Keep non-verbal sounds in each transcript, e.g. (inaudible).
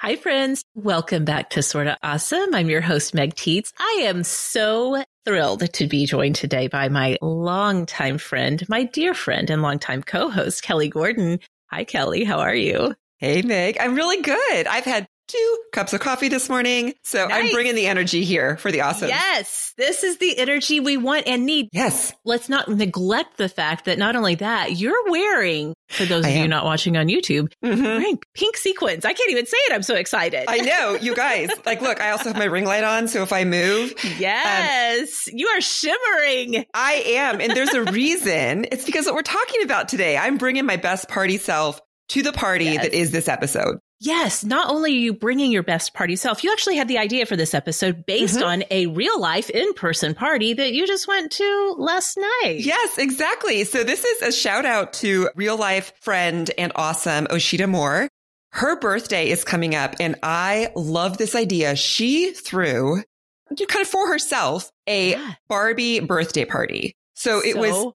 Hi, friends. Welcome back to Sorta Awesome. I'm your host, Meg Tietz. I am so thrilled to be joined today by my longtime friend, my dear friend and longtime co-host, Kelly Gordon. Hi, Kelly. How are you? Hey, Meg. I'm really good. I've had two cups of coffee this morning. So nice. I'm bringing the energy here for the awesome. Yes, this is the energy we want and need. Yes. Let's not neglect the fact that not only that, you're wearing, for those of you not watching on YouTube, mm-hmm. wearing pink sequins. I can't even say it. I'm so excited. I know, you guys. (laughs) like, look, I also have my ring light on. So if I move. Yes, um, you are shimmering. I am. And there's a reason. (laughs) It's because what we're talking about today. I'm bringing my best party self to the party yes. that is this episode. Yes, not only are you bringing your best party self, you actually had the idea for this episode based mm-hmm. on a real life in person party that you just went to last night. Yes, exactly. So this is a shout out to real life friend and awesome Osheta Moore. Her birthday is coming up and I love this idea. She threw kind of for herself a yeah. Barbie birthday party. So, so it was.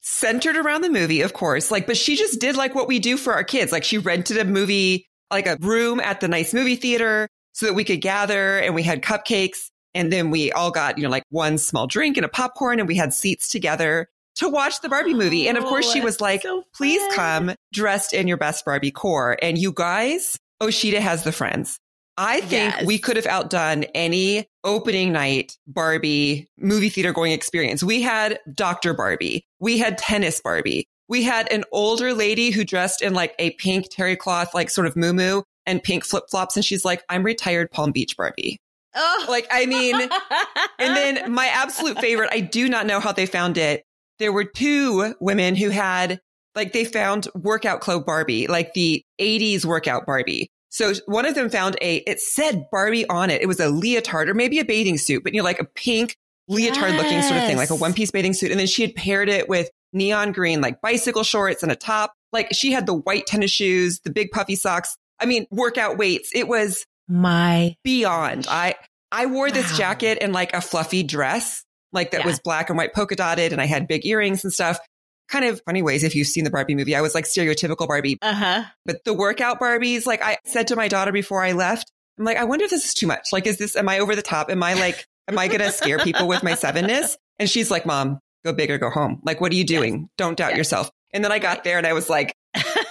Centered around the movie, of course. Like, but she just did like what we do for our kids. Like she rented a movie, like a room at the nice movie theater so that we could gather and we had cupcakes. And then we all got, you know, like one small drink and a popcorn and we had seats together to watch the Barbie movie. And of course she was like, so please come dressed in your best Barbie core. And you guys, Osheta has the friends. I think yes. we could have outdone any opening night Barbie movie theater going experience. We had Dr. Barbie. We had tennis Barbie. We had an older lady who dressed in like a pink terry cloth, like sort of moo and pink flip flops. And she's like, I'm retired Palm Beach Barbie. Oh. Like, I mean, and then (laughs) my absolute favorite, I do not know how they found it. There were two women who had like they found workout clothes Barbie, like the 80s workout Barbie. So one of them found a, it said Barbie on it. It was a leotard or maybe a bathing suit, but you know, like a pink leotard yes. looking sort of thing, like a one piece bathing suit. And then she had paired it with neon green, like bicycle shorts and a top. Like she had the white tennis shoes, the big puffy socks. I mean, workout weights. It was my beyond. I, I wore this wow. jacket and like a fluffy dress, like that yeah. was black and white polka dotted. And I had big earrings and stuff kind of funny ways if you've seen the Barbie movie. I was like stereotypical Barbie. Uh-huh. But the workout Barbies, like I said to my daughter before I left, I'm like, I wonder if this is too much. Like, is this, am I over the top? Am I like, am I going to scare people with my sevenness? And she's like, mom, go big or go home. Like, what are you doing? Yes. Don't doubt yes. yourself. And then I got there and I was like,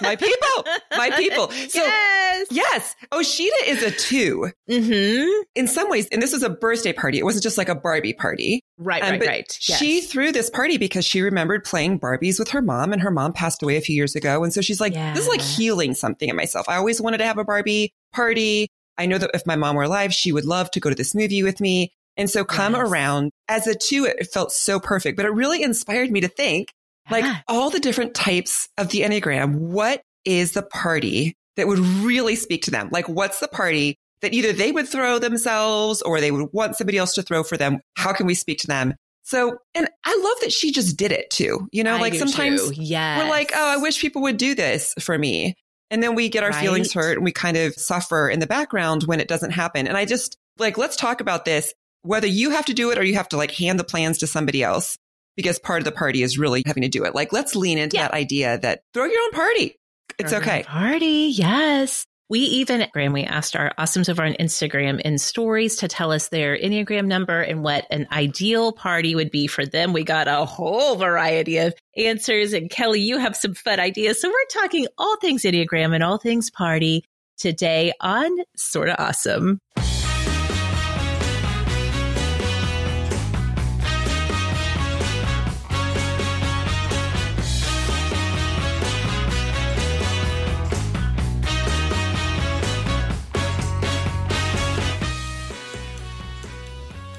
my people, my people. (laughs) So yes, yes Osheta is a 2 mm-hmm. in some ways. And this was a birthday party. It wasn't just like a Barbie party. Right, um, right, right. Yes. She threw this party because she remembered playing Barbies with her mom and her mom passed away a few years ago. And so she's like, yeah. this is like healing something in myself. I always wanted to have a Barbie party. I know that if my mom were alive, she would love to go to this movie with me. And so come yes. around as a two, it felt so perfect, but it really inspired me to think like all the different types of the Enneagram. What is the party that would really speak to them? Like, what's the party that either they would throw themselves or they would want somebody else to throw for them? How can we speak to them? So, and I love that she just did it too. You know, I like sometimes yes. we're like, oh, I wish people would do this for me. And then we get our right? feelings hurt and we kind of suffer in the background when it doesn't happen. And I just like, let's talk about this, whether you have to do it or you have to like hand the plans to somebody else because part of the party is really having to do it. Like, let's lean into yeah. that idea that throw your own party. It's throw okay. Party. Yes. We even, Graham, we asked our awesomes over on Instagram in stories to tell us their Enneagram number and what an ideal party would be for them. We got a whole variety of answers. And Kelly, you have some fun ideas. So we're talking all things Enneagram and all things party today on Sorta Awesome.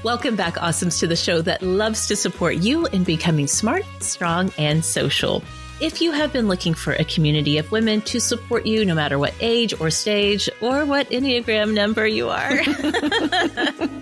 Welcome back, Awesomes, to the show that loves to support you in becoming smart, strong, and social. If you have been looking for a community of women to support you no matter what age or stage or what Enneagram number you are,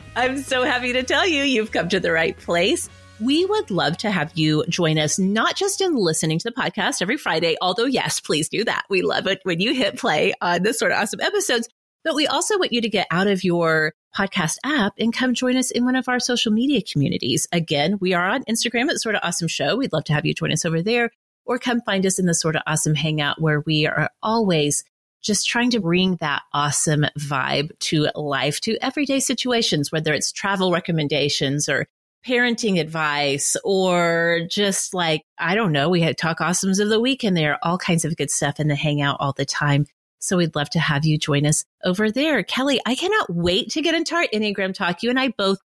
(laughs) I'm so happy to tell you you've come to the right place. We would love to have you join us, not just in listening to the podcast every Friday, although, yes, please do that. We love it when you hit play on this Sorta Awesome episodes. But we also want you to get out of your podcast app and come join us in one of our social media communities. Again, we are on Instagram at Sorta Awesome Show. We'd love to have you join us over there or come find us in the Sorta Awesome Hangout where we are always just trying to bring that awesome vibe to life, to everyday situations, whether it's travel recommendations or parenting advice or just like, I don't know, we had talk awesomes of the week and there, are all kinds of good stuff in the hangout all the time. So we'd love to have you join us over there. Kelly, I cannot wait to get into our Enneagram talk. You and I both,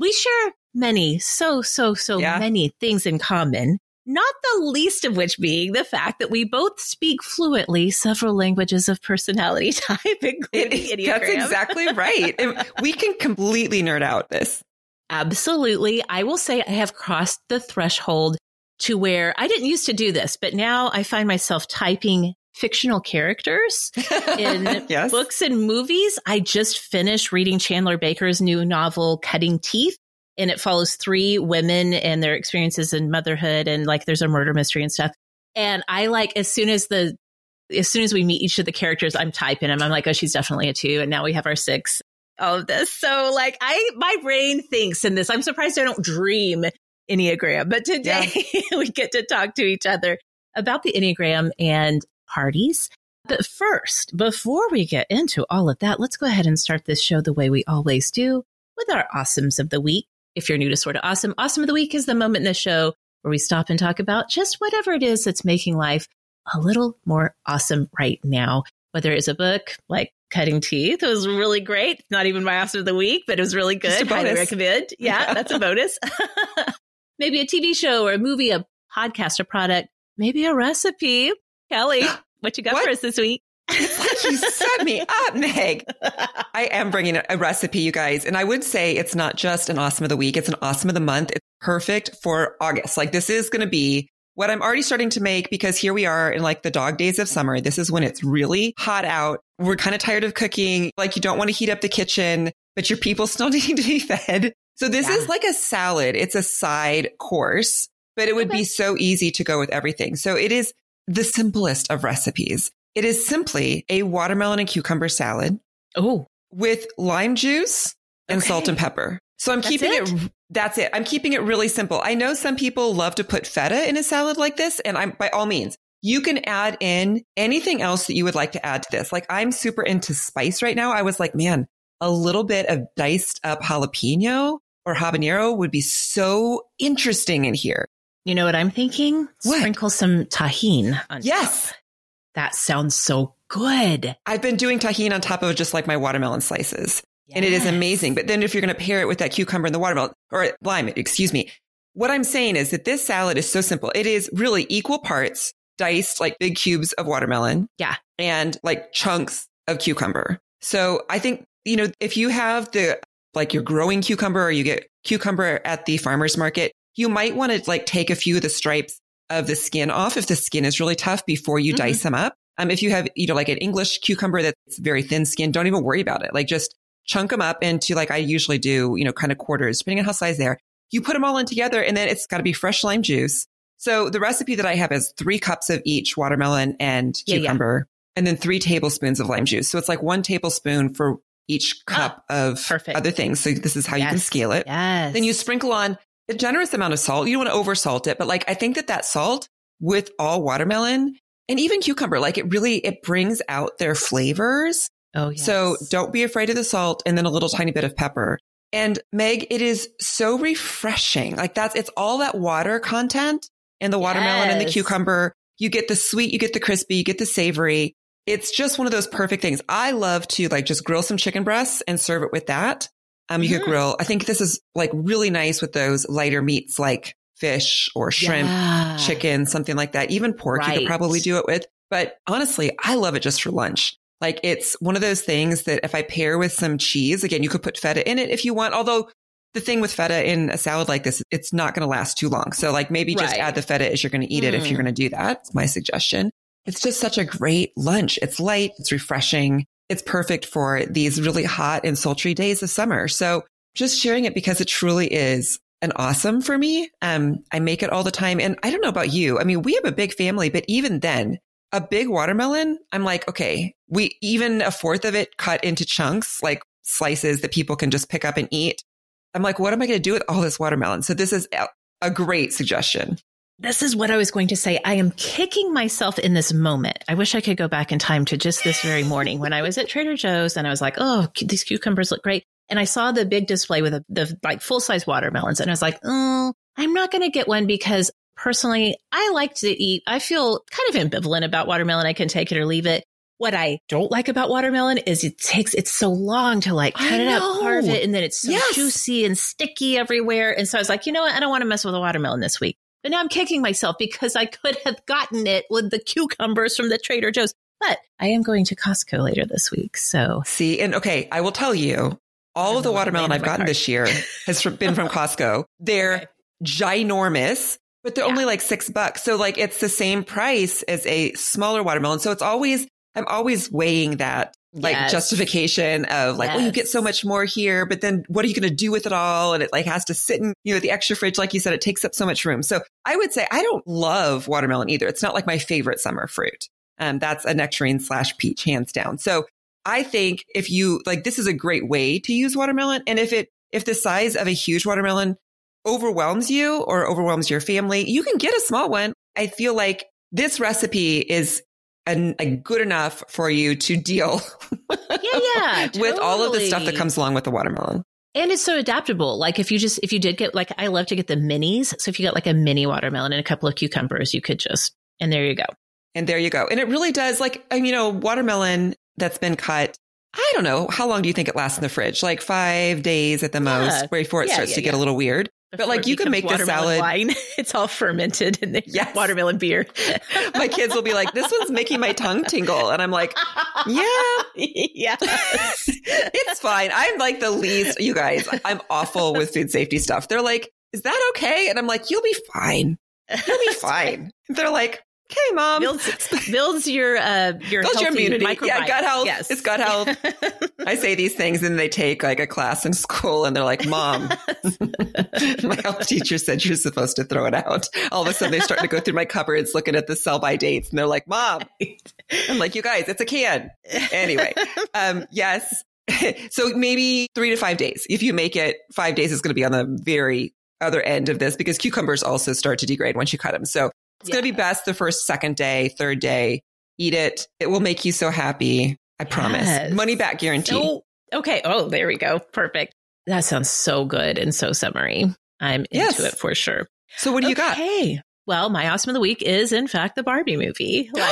we share many, so, so, so yeah. many things in common. Not the least of which being the fact that we both speak fluently several languages of personality (laughs) type, including Enneagram. That's exactly right. (laughs) we can completely nerd out this. Absolutely. I will say I have crossed the threshold to where I didn't used to do this, but now I find myself typing fictional characters (laughs) in yes. books and movies. I just finished reading Chandler Baker's new novel, Cutting Teeth. And it follows three women and their experiences in motherhood and like there's a murder mystery and stuff. And I like as soon as the as soon as we meet each of the characters, I'm typing them. I'm like, oh, she's definitely a two. And now we have our six. All of this. So like I my brain thinks in this. I'm surprised I don't dream Enneagram. But today yeah. (laughs) we get to talk to each other about the Enneagram and parties. But first, before we get into all of that, let's go ahead and start this show the way we always do with our awesomes of the week. If you're new to Sorta Awesome, Awesome of the Week is the moment in the show where we stop and talk about just whatever it is that's making life a little more awesome right now. Whether it's a book like Cutting Teeth, it was really great. Not even my Awesome of the Week, but it was really good. Highly recommend. Yeah, (laughs) yeah. that's a bonus. (laughs) maybe a TV show or a movie, a podcast, a product, maybe a recipe. Kelly, (gasps) what you got what? for us this week? It's like you set me (laughs) up, Meg. I am bringing a recipe, you guys. And I would say it's not just an awesome of the week. It's an awesome of the month. It's perfect for August. Like this is going to be what I'm already starting to make because here we are in like the dog days of summer. This is when it's really hot out. We're kind of tired of cooking. Like you don't want to heat up the kitchen, but your people still (laughs) need to be fed. So this yeah. is like a salad. It's a side course, but it would okay. be so easy to go with everything. So it is the simplest of recipes. It is simply a watermelon and cucumber salad. Oh, with lime juice and okay. salt and pepper. So I'm that's keeping it? it? That's it. I'm keeping it really simple. I know some people love to put feta in a salad like this, and I'm by all means, you can add in anything else that you would like to add to this. Like I'm super into spice right now. I was like, man, a little bit of diced up jalapeno or habanero would be so interesting in here. You know what I'm thinking? What? Sprinkle some Tajín on Yes. Top. That sounds so good. I've been doing Tajín on top of just like my watermelon slices. Yes. And it is amazing. But then if you're going to pair it with that cucumber and the watermelon or lime, excuse me, what I'm saying is that this salad is so simple. It is really equal parts diced like big cubes of watermelon. Yeah. And like chunks of cucumber. So I think, you know, if you have the like you're growing cucumber or you get cucumber at the farmer's market, you might want to like take a few of the stripes of the skin off if the skin is really tough before you mm-hmm. dice them up. Um, if you have, you know, like an English cucumber that's very thin skin, don't even worry about it. Like just chunk them up into like I usually do, you know, kind of quarters, depending on how size they are. You put them all in together and then it's got to be fresh lime juice. So the recipe that I have is three cups of each watermelon and cucumber yeah, yeah. and then three tablespoons of lime juice. So it's like one tablespoon for each ah, cup oh, of perfect. other things. So this is how yes. you can scale it. Yes. Then you sprinkle on a generous amount of salt. You don't want to over salt it, but like I think that that salt with all watermelon and even cucumber, like it really, it brings out their flavors. Oh, yes. So don't be afraid of the salt and then a little tiny bit of pepper. And Meg, it is so refreshing. Like that's, it's all that water content in the watermelon yes. and the cucumber. You get the sweet, you get the crispy, you get the savory. It's just one of those perfect things. I love to like just grill some chicken breasts and serve it with that. Um, you mm. could grill. I think this is like really nice with those lighter meats like fish or shrimp, yeah. chicken, something like that. Even pork, right. you could probably do it with. But honestly, I love it just for lunch. Like it's one of those things that if I pair with some cheese, again, you could put feta in it if you want. Although the thing with feta in a salad like this, it's not going to last too long. So like maybe just Right. add the feta as you're going to eat it if Mm. you're going to do that. It's my suggestion. It's just such a great lunch. It's light. It's refreshing. It's perfect for these really hot and sultry days of summer. So just sharing it because it truly is an awesome for me. Um, I make it all the time. And I don't know about you. I mean, we have a big family, but even then, a big watermelon, I'm like, okay, we even a fourth of it cut into chunks, like slices that people can just pick up and eat. I'm like, what am I going to do with all this watermelon? So this is a- great suggestion. This is what I was going to say. I am kicking myself in this moment. I wish I could go back in time to just this very morning when I was at Trader Joe's and I was like, oh, these cucumbers look great. And I saw the big display with the, the like full size watermelons. And I was like, oh, I'm not going to get one because personally, I like to eat. I feel kind of ambivalent about watermelon. I can take it or leave it. What I don't like about watermelon is it takes it's so long to like cut it up, carve it, and then it's so Yes. juicy and sticky everywhere. And so I was like, you know what? I don't want to mess with a watermelon this week. But now I'm kicking myself because I could have gotten it with the cucumbers from the Trader Joe's. But I am going to Costco later this week. So See, and okay, I will tell you, all of the watermelon I've gotten cart. this year has been from (laughs) Costco. They're Okay. ginormous, but they're Yeah. only like six bucks. So like it's the same price as a smaller watermelon. So it's always, I'm always weighing that like Yes. justification of like, well, you get so much more here, but then what are you going to do with it all? And it like has to sit in, you know, the extra fridge. Like you said, it takes up so much room. So I would say I don't love watermelon either. It's not like my favorite summer fruit. Um, that's a nectarine slash peach, hands down. So I think if you like, this is a great way to use watermelon. And if it, if the size of a huge watermelon overwhelms you or overwhelms your family, you can get a small one. I feel like this recipe is an, good enough for you to deal yeah, yeah, (laughs) with all of the stuff that comes along with the watermelon. And it's so adaptable. Like if you just if you did get like I love to get the minis. So if you got like a mini watermelon and a couple of cucumbers, you could just and there you go. And there you go. And it really does like, you know, watermelon that's been cut. I don't know. How long do you think it lasts in the fridge? Like five days at the most Yeah. before it Yeah, starts yeah, to get a little weird. But, like, you can make this watermelon salad- wine. (laughs) It's all fermented in the (laughs) Yes. watermelon beer. (laughs) My kids will be like, this one's making my tongue tingle. And I'm like, yeah, yeah. it's fine. I'm like the least, you guys, I'm awful with food safety stuff. They're like, is that okay? And I'm like, you'll be fine. You'll be fine. They're like, okay, mom. builds builds your uh your Builds your immunity. microbiome. Yeah, gut health. Yes. It's gut health. (laughs) I say these things and they take like a class in school and they're like, mom, (laughs) my health teacher said you're supposed to throw it out. All of a sudden they start to go through my cupboards looking at the sell by dates and they're like, mom, I'm like, you guys, it's a can. Anyway, (laughs) um, yes. so maybe three to five days. If you make it five days is going to be on the very other end of this because cucumbers also start to degrade once you cut them. So it's going to be best the first, second day, third day. Eat it. It will make you so happy. I promise. Yes. Money back guarantee. Okay. Oh, there we go. Perfect. That sounds so good and so summery. I'm into it for sure. So what do you got? Hey, Well, my awesome of the week is in fact the Barbie movie. (gasps) Like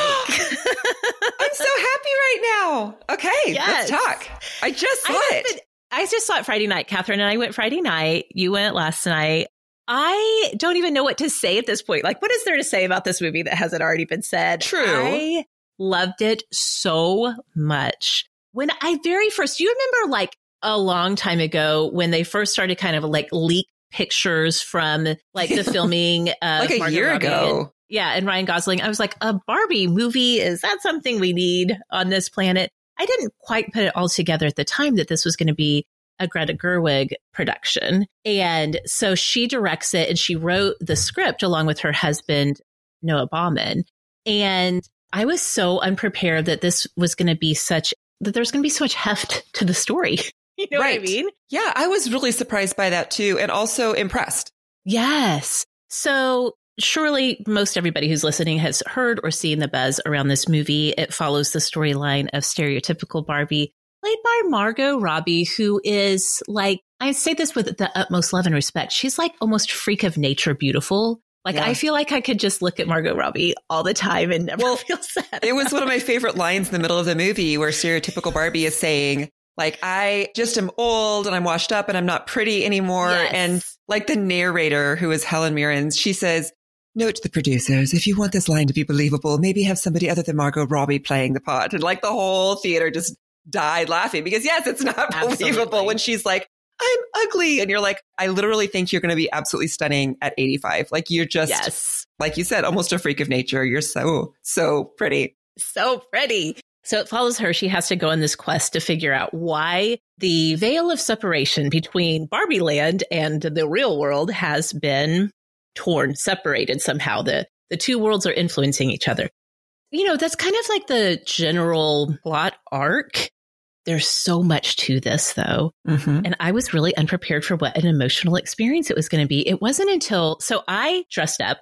I'm so happy right now. Okay, Yes. let's talk. I just saw I it. haven't- I just saw it Friday night. Catherine and I went Friday night. You went last night. I don't even know what to say at this point. Like, what is there to say about this movie that hasn't already been said? True. I loved it so much. When I very first, do you remember like a long time ago when they first started kind of like leak pictures from like the (laughs) filming of like a Margot year Robbie and- ago. yeah, and Ryan Gosling. I was like, a Barbie movie, is that something we need on this planet? I didn't quite put it all together at the time that this was going to be a Greta Gerwig production. And so she directs it and she wrote the script along with her husband, Noah Baumbach. And I was so unprepared that this was going to be such, that there's going to be so much heft to the story. (laughs) You know Right. what I mean? Yeah, I was really surprised by that too, and also impressed. Yes. So surely most everybody who's listening has heard or seen the buzz around this movie. It follows the storyline of stereotypical Barbie, played by Margot Robbie, who is like, I say this with the utmost love and respect. She's like almost freak of nature beautiful. Like Yeah. I feel like I could just look at Margot Robbie all the time and never Well, (laughs) feel sad. It was one of my favorite lines in the middle of the movie where stereotypical Barbie is saying, like, I just am old and I'm washed up and I'm not pretty anymore. Yes. And like the narrator, who is Helen Mirren, she says, Note to the producers, if you want this line to be believable, maybe have somebody other than Margot Robbie playing the part. And like the whole theater just died laughing because yes, it's not (laughs) Absolutely. believable when she's like, I'm ugly. And you're like, I literally think you're going to be absolutely stunning at 85. Like you're just, yes. like you said, almost a freak of nature. You're so, so pretty. So pretty. So it follows her. She has to go on this quest to figure out why the veil of separation between Barbie land and the real world has been torn, separated somehow. The, the two worlds are influencing each other. You know, that's kind of like the general plot arc. There's so much to this though. Mm-hmm. And I was really unprepared for what an emotional experience it was going to be. It wasn't until, so I dressed up.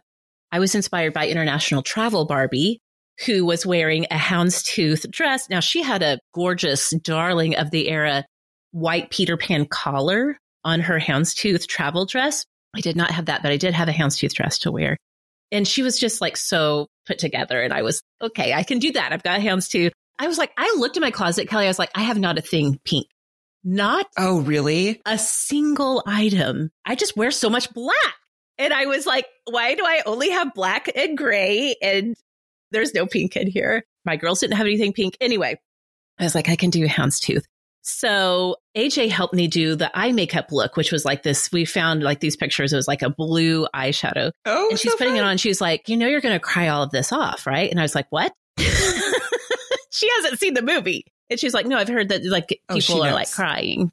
I was inspired by International Travel Barbie, who was wearing a houndstooth dress. Now she had a gorgeous darling of the era white Peter Pan collar on her houndstooth travel dress. I did not have that, but I did have a houndstooth dress to wear. And she was just like so put together. And I was, okay, I can do that. I've got a houndstooth. I was like, I looked in my closet, Kelly. I was like, I have not a thing pink. Not Oh, really? a single item. I just wear so much black. And I was like, why do I only have black and gray? And there's no pink in here. My girls didn't have anything pink. Anyway, I was like, I can do houndstooth. So AJ helped me do the eye makeup look, which was like this. We found like these pictures. It was like a blue eyeshadow. Oh, And she's so putting it fun. on. She's like, you know, you're going to cry all of this off, right? And I was like, what? (laughs) she hasn't seen the movie. And she's like, no, I've heard that like Oh, people are knows. like crying.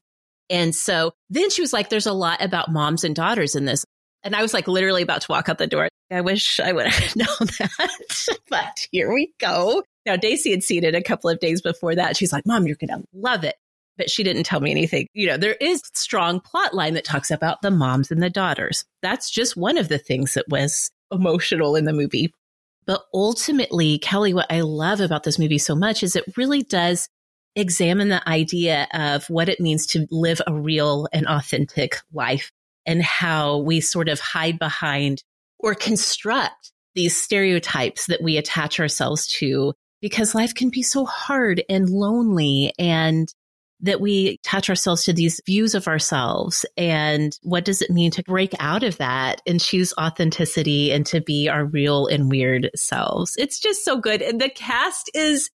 And so then she was like, there's a lot about moms and daughters in this. And I was like literally about to walk out the door. I wish I would have (laughs) known that. (laughs) but here we go. Now, Daisy had seen it a couple of days before that. She's like, Mom, you're going to love it. But she didn't tell me anything. You know, there is strong plot line that talks about the moms and the daughters. That's just one of the things that was emotional in the movie. But ultimately, Kelly, what I love about this movie so much is it really does examine the idea of what it means to live a real and authentic life and how we sort of hide behind or construct these stereotypes that we attach ourselves to because life can be so hard and lonely and that we attach ourselves to these views of ourselves and what does it mean to break out of that and choose authenticity and to be our real and weird selves. It's just so good. And the cast is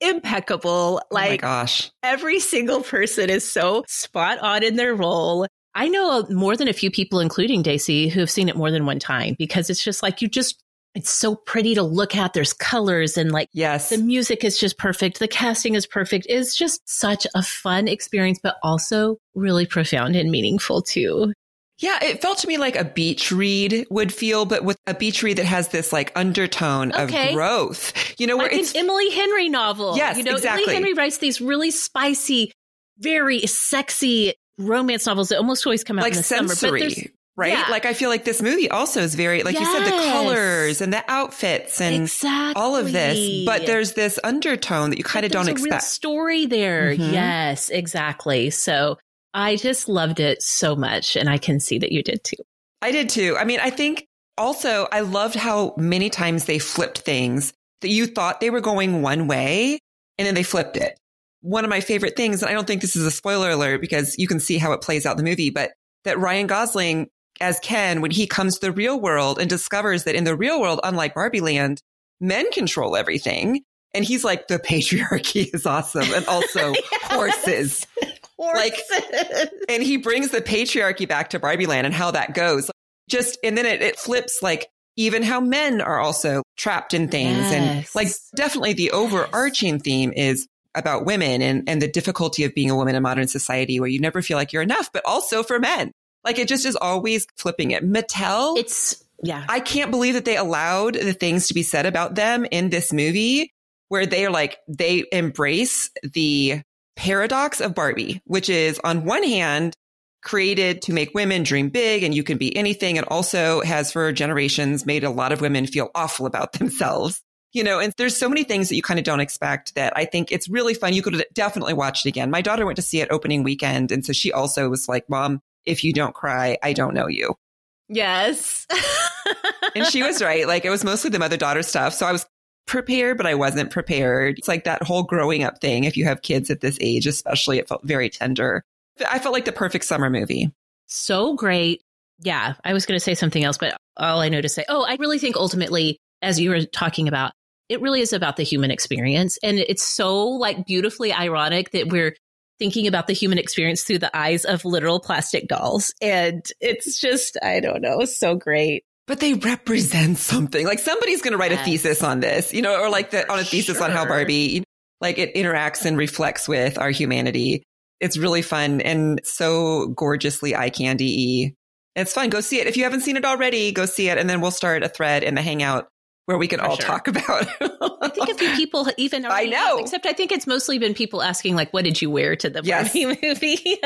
impeccable. oh my Like gosh. every single person is so spot on in their role. I know more than a few people, including Daisy, who have seen it more than one time because it's just like you just, it's so pretty to look at. There's colors and like Yes. the music is just perfect. The casting is perfect. It's just such a fun experience, but also really profound and meaningful too. Yeah, it felt to me like a beach read would feel, but with a beach read that has this like undertone Okay. of growth. You know, where Like an it's Emily Henry novel. Yes, you know, exactly. Emily Henry writes these really spicy, very sexy romance novels that almost always come out like in the summer. But sensory, right? yeah. Like I feel like this movie also is very, like you said, the colors and the outfits and exactly all of this, but there's this undertone that you kind of don't there's a real expect. story there. Mhm. Yes, exactly. So I just loved it so much, and I can see that you did too. I did too. I mean, I think also I loved how many times they flipped things that you thought they were going one way and then they flipped it. One of my favorite things, and I don't think this is a spoiler alert because you can see how it plays out in the movie, but that Ryan Gosling as Ken, when he comes to the real world and discovers that in the real world, unlike Barbie land, men control everything. And he's like, the patriarchy (laughs) is awesome. And also (laughs) horses. Like- and he brings the patriarchy back to Barbie Land and how that goes. Just, and then it, it flips like even how men are also trapped in things. And like definitely the overarching theme is about women and, and the difficulty of being a woman in modern society where you never feel like you're enough, but also for men. Like it just is always flipping it. Mattel, it's yeah. I can't believe that they allowed the things to be said about them in this movie where they are like, they embrace the paradox of Barbie, which is on one hand, created to make women dream big and you can be anything. And also has for generations made a lot of women feel awful about themselves. You know, and there's so many things that you kind of don't expect that I think it's really fun. You could definitely watch it again. My daughter went to see it opening weekend. And so she also was like, mom, if you don't cry, I don't know you. yes. (laughs) And she was right. Like it was mostly the mother daughter stuff. So I was prepared, but I wasn't prepared. It's like that whole growing up thing. If you have kids at this age, especially, it felt very tender. I felt like the perfect summer movie. so great. Yeah, I was going to say something else, but all I know to say, oh, I really think ultimately, as you were talking about, it really is about the human experience. And it's so like beautifully ironic that we're thinking about the human experience through the eyes of literal plastic dolls. And it's just, I don't know, so great. But they represent something. Like somebody's going to write yes. a thesis on this, you know, or like the, on a thesis sure. on how Barbie, like it interacts and reflects with our humanity. It's really fun and so gorgeously eye candy It's fun. Go see it. If you haven't seen it already, go see it. And then we'll start a thread in the Hangout where we could For all sure. talk (laughs) about. I think a few people even I know, except I think it's mostly been people asking like, "What did you wear to the yes. Barbie (laughs) movie?"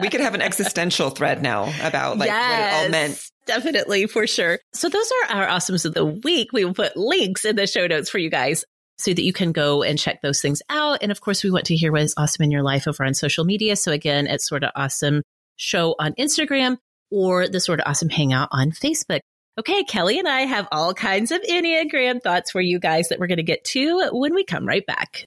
we could have an existential thread now about like yes, what it all meant. Definitely, for sure. So those are our awesomes of the week. We will put links in the show notes for you guys so that you can go and check those things out. And of course, we want to hear what is awesome in your life over on social media. So again, it's Sorta Awesome show on Instagram or the Sorta Awesome hangout on Facebook. Okay, Kelly and I have all kinds of Enneagram thoughts for you guys that we're going to get to when we come right back.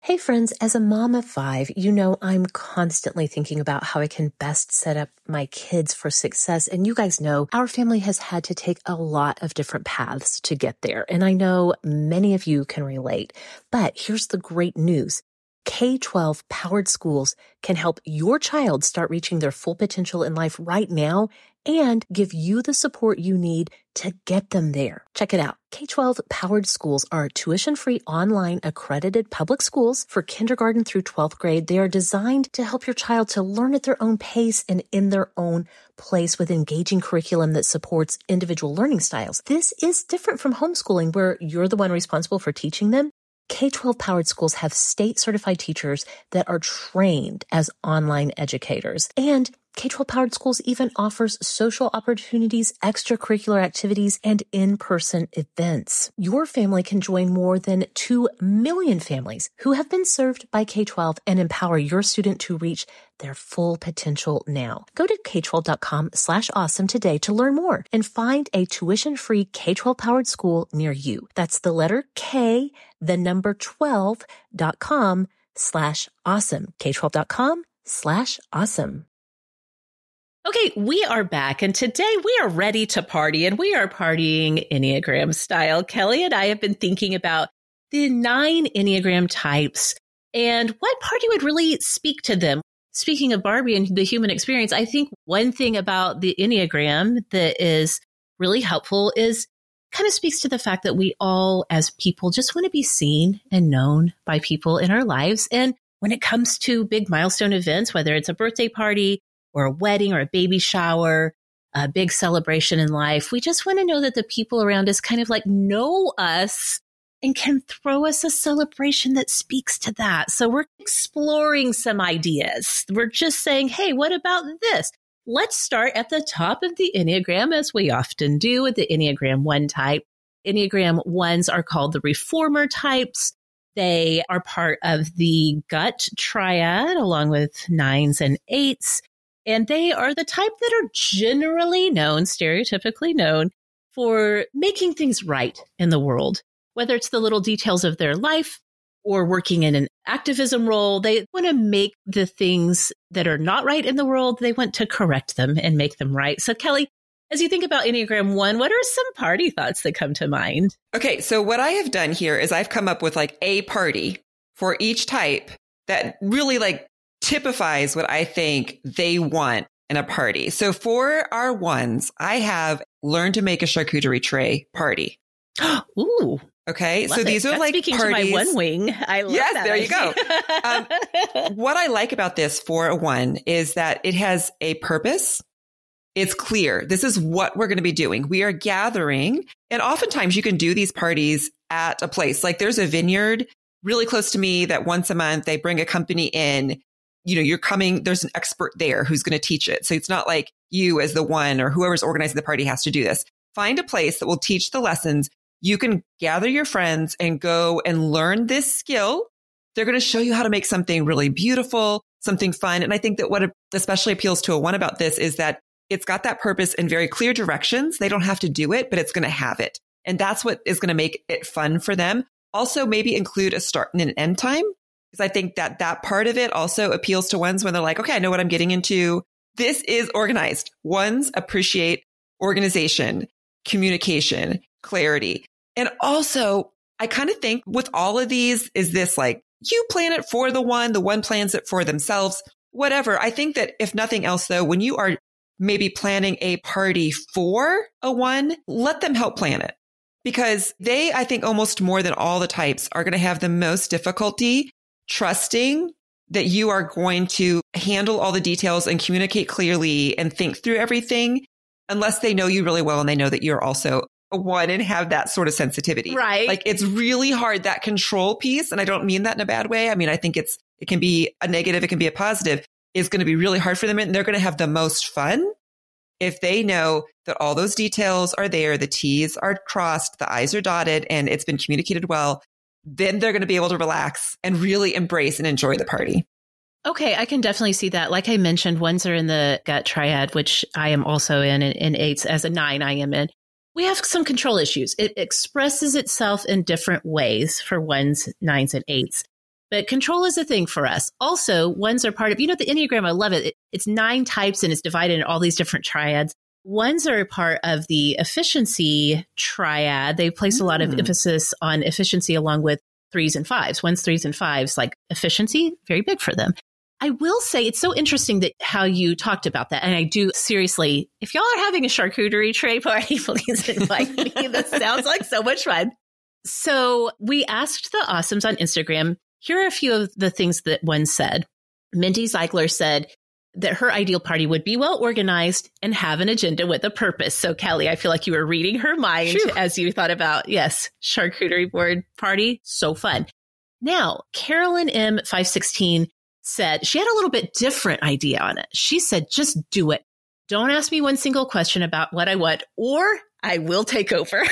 Hey friends, as a mom of five, you know I'm constantly thinking about how I can best set up my kids for success. And you guys know our family has had to take a lot of different paths to get there. And I know many of you can relate. But here's the great news. K 12 powered schools can help your child start reaching their full potential in life right now and give you the support you need to get them there. Check it out. K-12 powered schools are tuition-free online accredited public schools for kindergarten through 12th grade. They are designed to help your child to learn at their own pace and in their own place with engaging curriculum that supports individual learning styles. This is different from homeschooling where you're the one responsible for teaching them. K-12 powered schools have state certified teachers that are trained as online educators and K-12 powered schools even offers social opportunities, extracurricular activities, and in-person events. Your family can join more than 2 million families who have been served by K-12 and empower your student to reach their full potential now. Go to k12.com slash awesome today to learn more and find a tuition-free K-12 powered school near you. That's the letter K, the number 12.com slash awesome. K12.com slash awesome. Okay, we are back and today we are ready to party and we are partying Enneagram style. Kelly and I have been thinking about the nine Enneagram types and what party would really speak to them. Speaking of Barbie and the human experience, I think one thing about the Enneagram that is really helpful is kind of speaks to the fact that we all as people just want to be seen and known by people in our lives. And when it comes to big milestone events, whether it's a birthday party, or a wedding or a baby shower, a big celebration in life. We just want to know that the people around us kind of like know us and can throw us a celebration that speaks to that. So we're exploring some ideas. We're just saying, hey, what about this? Let's start at the top of the Enneagram, as we often do with the Enneagram 1 type. Enneagram 1s are called the reformer types. They are part of the gut triad, along with nines and eights. And they are the type that are generally known, stereotypically known, for making things right in the world, whether it's the little details of their life or working in an activism role. They want to make the things that are not right in the world, they want to correct them and make them right. So, Kelly, as you think about Enneagram 1, what are some party thoughts that come to mind? Okay, so what I have done here is I've come up with like a party for each type that really like typifies what I think they want in a party. So for our ones, I have learned to make a charcuterie tray party. (gasps) Ooh. Okay. Love so these it. are That's like speaking parties. to my one wing. I love yes, that. there you go. um, (laughs) what I like about this for a one is that it has a purpose. It's clear. This is what we're going to be doing. We are gathering and oftentimes you can do these parties at a place like there's a vineyard really close to me that once a month they bring a company in you know, you're coming, there's an expert there who's going to teach it. So it's not like you as the one or whoever's organizing the party has to do this. Find a place that will teach the lessons. You can gather your friends and go and learn this skill. They're going to show you how to make something really beautiful, something fun. And I think that what especially appeals to a one about this is that it's got that purpose in very clear directions. They don't have to do it, but it's going to have it. And that's what is going to make it fun for them. Also, maybe include a start and an end time because I think that that part of it also appeals to ones when they're like, okay, I know what I'm getting into. This is organized. Ones appreciate organization, communication, clarity. And also, I kind of think with all of these is this like, you plan it for the one, the one plans it for themselves, whatever. I think that if nothing else though, when you are maybe planning a party for a one, let them help plan it because they, I think almost more than all the types are going to have the most difficulty trusting that you are going to handle all the details and communicate clearly and think through everything unless they know you really well and they know that you're also a one and have that sort of sensitivity. Right. Like it's really hard that control piece. And I don't mean that in a bad way. I mean, I think it's, it can be a negative. It can be a positive is going to be really hard for them. And they're going to have the most fun if they know that all those details are there, the T's are crossed, the I's are dotted, and it's been communicated well, then they're going to be able to relax and really embrace and enjoy the party. Okay, I can definitely see that. Like I mentioned, ones are in the gut triad, which I am also in, and in eights as a nine, I am in. We have some control issues. It expresses itself in different ways for ones, nines, and eights. But control is a thing for us. Also, ones are part of, you know, the Enneagram, I love it. it it's nine types and it's divided in all these different triads. Ones are a part of the efficiency triad. They place mm. a lot of hmm. emphasis on efficiency along with threes and fives. Ones, threes, and fives, like efficiency, very big for them. I will say it's so interesting that how you talked about that. And I do seriously, if y'all are having a charcuterie tray party, (laughs) please invite me. this sounds like so much fun. So we asked the awesomes on Instagram. Here are a few of the things that one said. Mindy Ziegler said that her ideal party would be well organized and have an agenda with a purpose. So Kelly, I feel like you were reading her mind as you thought about, yes, charcuterie board party. So fun. Now, Carolyn M516 said she had a little bit different idea on it. She said, just do it. Don't ask me one single question about what I want, or I will take over.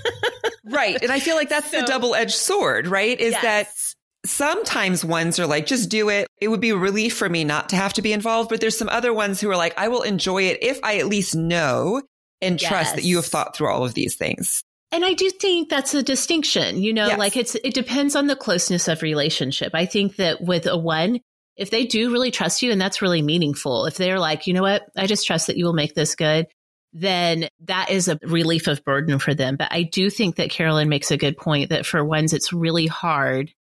(laughs) right. And I feel like that's so, the double edged sword, right? Is yes. that sometimes ones are like, just do it. It would be a relief for me not to have to be involved. But there's some other ones who are like, I will enjoy it if I at least know and yes. trust that you have thought through all of these things. And I do think that's a distinction, you know, yes. like it's, it depends on the closeness of relationship. I think that with a one, if they do really trust you and that's really meaningful, if they're like, you know what, I just trust that you will make this good, then that is a relief of burden for them. But I do think that Carolyn makes a good point that for ones, it's really hard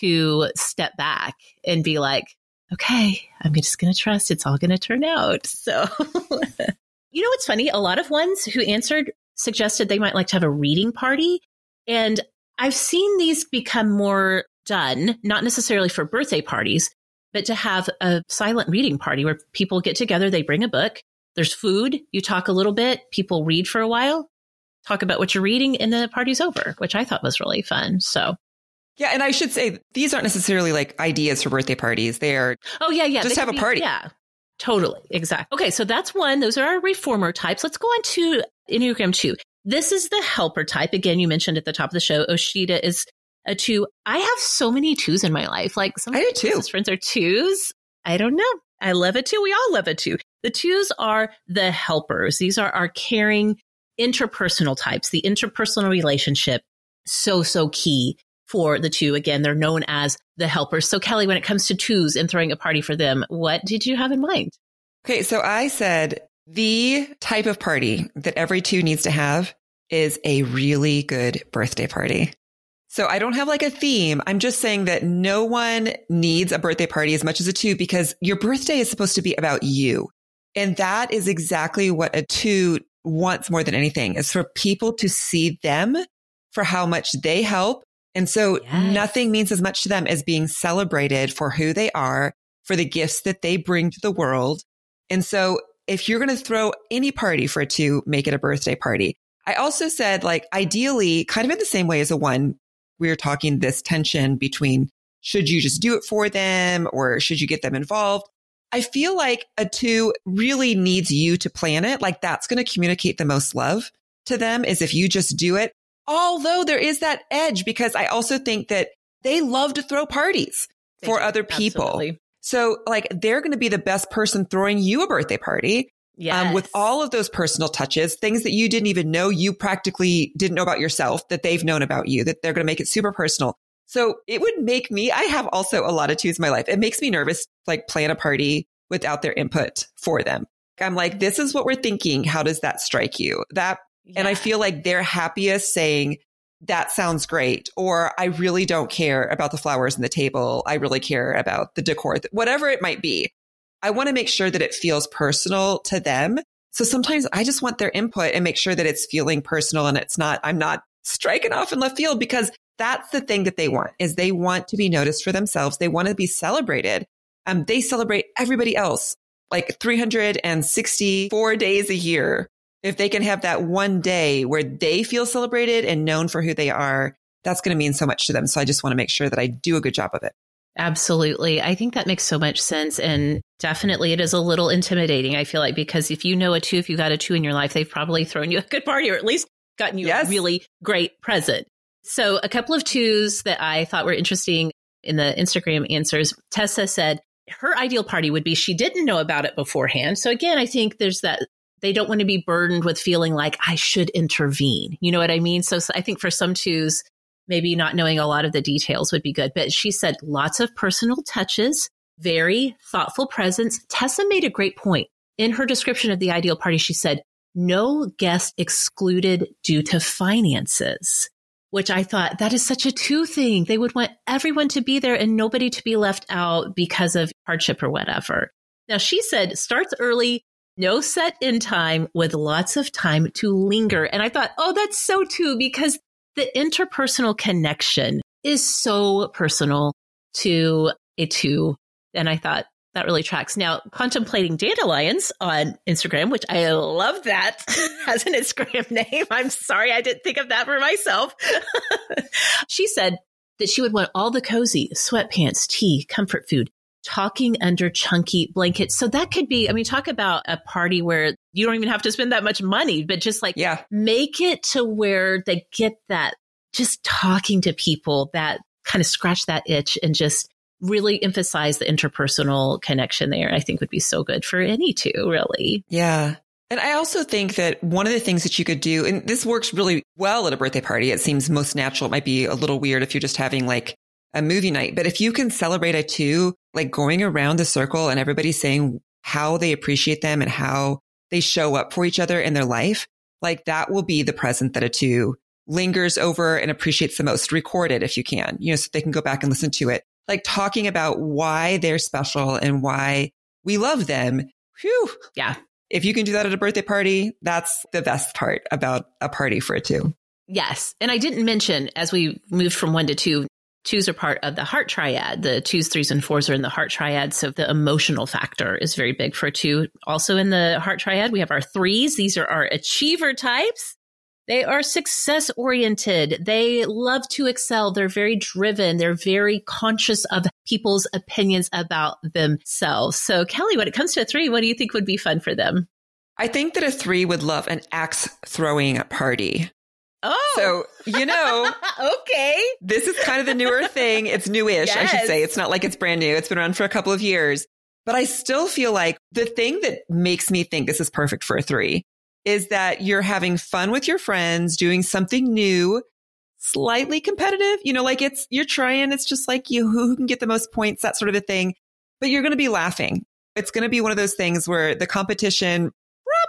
to step back and be like, okay, I'm just going to trust it's all going to turn out. (laughs) So, you know what's funny? A lot of ones who answered suggested they might like to have a reading party. And I've seen these become more done, not necessarily for birthday parties, but to have a silent reading party where people get together, they bring a book, there's food, you talk a little bit, people read for a while, talk about what you're reading, and then the party's over, which I thought was really fun. So yeah, and I should say these aren't necessarily like ideas for birthday parties. They are Oh yeah, yeah. Just have a party. Be, yeah. Totally. Exactly. Okay, so that's one. Those are our reformer types. Let's go on to Enneagram 2. This is the helper type. Again, you mentioned at the top of the show, Osheta is a two. I have so many twos in my life. Like some I do too. friends are twos. I don't know. I love it too. We all love it too. The twos are the helpers. These are our caring interpersonal types, the interpersonal relationship. So, so key for the two. Again, they're known as the helpers. So, Kelly, when it comes to twos and throwing a party for them, what did you have in mind? Okay. So I said the type of party that every two needs to have is a really good birthday party. So I don't have like a theme. I'm just saying that no one needs a birthday party as much as a two because your birthday is supposed to be about you. And that is exactly what a two wants more than anything is for people to see them for how much they help. And so yes. nothing means as much to them as being celebrated for who they are, for the gifts that they bring to the world. And so if you're going to throw any party for a two, make it a birthday party. I also said like ideally kind of in the same way as a one, we were talking this tension between should you just do it for them or should you get them involved? I feel like a two really needs you to plan it. Like that's going to communicate the most love to them is if you just do it. Although there is that edge because I also think that they love to throw parties they for do. other people. Absolutely. So like they're going to be the best person throwing you a birthday party. Yes. Um, with all of those personal touches, things that you didn't even know you practically didn't know about yourself that they've known about you, that they're going to make it super personal. So it would make me, I have also a lot of twos in my life. It makes me nervous, like plan a party without their input for them. I'm like, this is what we're thinking. How does that strike you? That, yeah. and I feel like they're happiest saying, that sounds great. Or I really don't care about the flowers on the table. I really care about the decor, whatever it might be. I want to make sure that it feels personal to them. So sometimes I just want their input and make sure that it's feeling personal and it's not, I'm not striking off in left field because that's the thing that they want is they want to be noticed for themselves. They want to be celebrated. Um, they celebrate everybody else like 364 days a year if they can have that one day where they feel celebrated and known for who they are, that's going to mean so much to them. So I just want to make sure that I do a good job of it. Absolutely. I think that makes so much sense. And definitely it is a little intimidating, I feel like, because if you know a two, if you got a two in your life, they've probably thrown you a good party or at least gotten you yes. a really great present. So a couple of twos that I thought were interesting in the Instagram answers. Tessa said her ideal party would be she didn't know about it beforehand. So again, I think there's that they don't want to be burdened with feeling like I should intervene. You know what I mean? So, so I think for some twos, maybe not knowing a lot of the details would be good. But she said lots of personal touches, very thoughtful presence. Tessa made a great point. In her description of the ideal party, she said, no guest excluded due to finances, which I thought that is such a two thing. They would want everyone to be there and nobody to be left out because of hardship or whatever. Now, she said starts early, no set in time with lots of time to linger. And I thought, oh, that's so too, because the interpersonal connection is so personal to a two. And I thought that really tracks. Now, contemplating dandelions on Instagram, which I love that (laughs) as an Instagram name. I'm sorry I didn't think of that for myself. (laughs) she said that she would want all the cozy sweatpants, tea, comfort food, talking under chunky blankets. So that could be, I mean, talk about a party where you don't even have to spend that much money, but just like yeah. make it to where they get that just talking to people that kind of scratch that itch and just really emphasize the interpersonal connection there. I think would be so good for any two, really. Yeah. And I also think that one of the things that you could do, and this works really well at a birthday party, it seems most natural. It might be a little weird if you're just having like a movie night. But if you can celebrate a two, like going around the circle and everybody saying how they appreciate them and how they show up for each other in their life, like that will be the present that a two lingers over and appreciates the most. Record it if you can, you know, so they can go back and listen to it. Like talking about why they're special and why we love them. Whew. Yeah. If you can do that at a birthday party, that's the best part about a party for a two. Yes. And I didn't mention as we moved from one to two, twos are part of the heart triad. The twos, threes, and fours are in the heart triad. So the emotional factor is very big for two. Also in the heart triad, we have our threes. These are our achiever types. They are success oriented. They love to excel. They're very driven. They're very conscious of people's opinions about themselves. So Kelly, when it comes to a three, what do you think would be fun for them? I think that a three would love an axe throwing party. Oh. So, you know, (laughs) okay. This is kind of the newer thing. It's newish, yes. I should say. It's not like it's brand new. It's been around for a couple of years. But I still feel like the thing that makes me think this is perfect for a three is that you're having fun with your friends, doing something new, slightly competitive. You know, like it's, you're trying, it's just like you, who can get the most points, that sort of a thing. But you're going to be laughing. It's going to be one of those things where the competition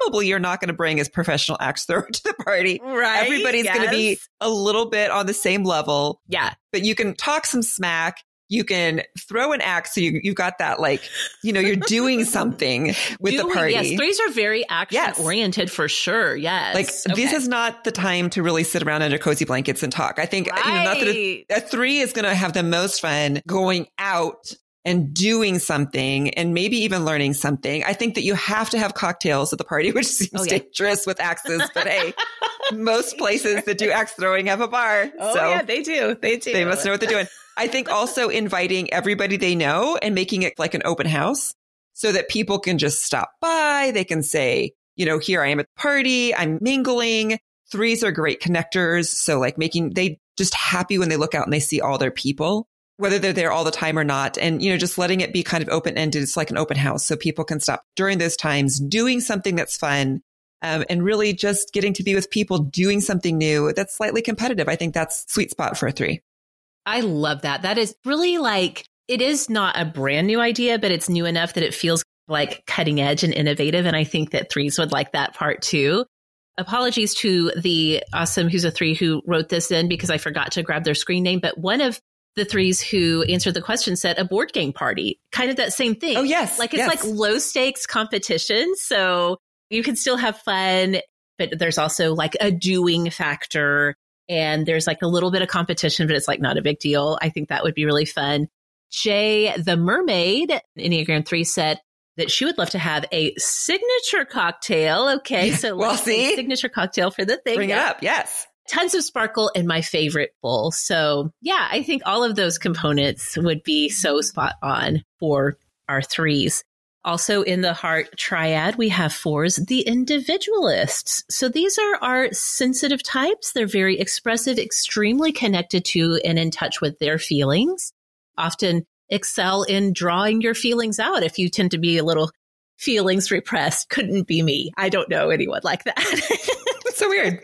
probably you're not going to bring as professional axe (laughs) thrower to the party. Right. Everybody's yes. going to be a little bit on the same level. Yeah. But you can talk some smack. You can throw an axe. So you, you've got that, like, you know, you're doing (laughs) something with doing, the party. Yes. Threes are very action yes. oriented for sure. Yes. Like okay. this is not the time to really sit around under cozy blankets and talk. I think, right. you know, not that a, a three is going to have the most fun going out and doing something and maybe even learning something. I think that you have to have cocktails at the party, (laughs) which seems oh, yeah. dangerous with axes, but hey, (laughs) most places that do axe throwing have a bar. Oh so yeah, they do. They do. They must know what they're doing. I think also (laughs) inviting everybody they know and making it like an open house so that people can just stop by. They can say, you know, here I am at the party. I'm mingling. Threes are great connectors. So like making, they just happy when they look out and they see all their people whether they're there all the time or not. And, you know, just letting it be kind of open ended. It's like an open house. So people can stop during those times doing something that's fun. Um, and really just getting to be with people doing something new that's slightly competitive. I think that's sweet spot for a three. I love that. That is really like, it is not a brand new idea, but it's new enough that it feels like cutting edge and innovative. And I think that threes would like that part too. apologies to the awesome who's a three who wrote this in because I forgot to grab their screen name. But one of the threes who answered the question said a board game party, kind of that same thing. Oh, yes. Like it's yes. like low stakes competition. So you can still have fun, but there's also like a doing factor and there's like a little bit of competition, but it's like not a big deal. I think that would be really fun. Jay the Mermaid, Enneagram 3 said that she would love to have a signature cocktail. Okay. (laughs) So well, see? signature cocktail for the thing. Bring it up. Yes. Tons of sparkle in my favorite bowl. So yeah, I think all of those components would be so spot on for our threes. Also in the heart triad, we have fours, the individualists. So these are our sensitive types. They're very expressive, extremely connected to and in touch with their feelings. Often excel in drawing your feelings out. If you tend to be a little feelings repressed, couldn't be me. I don't know anyone like that. (laughs) So weird.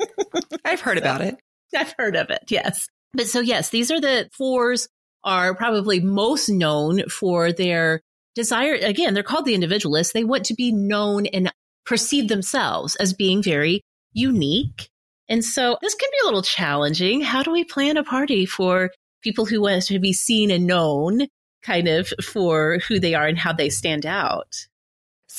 I've heard about it. I've heard of it. Yes. But so yes, these are the fours are probably most known for their desire. Again, they're called the individualists. They want to be known and perceive themselves as being very unique. And so this can be a little challenging. How do we plan a party for people who want to be seen and known kind of for who they are and how they stand out?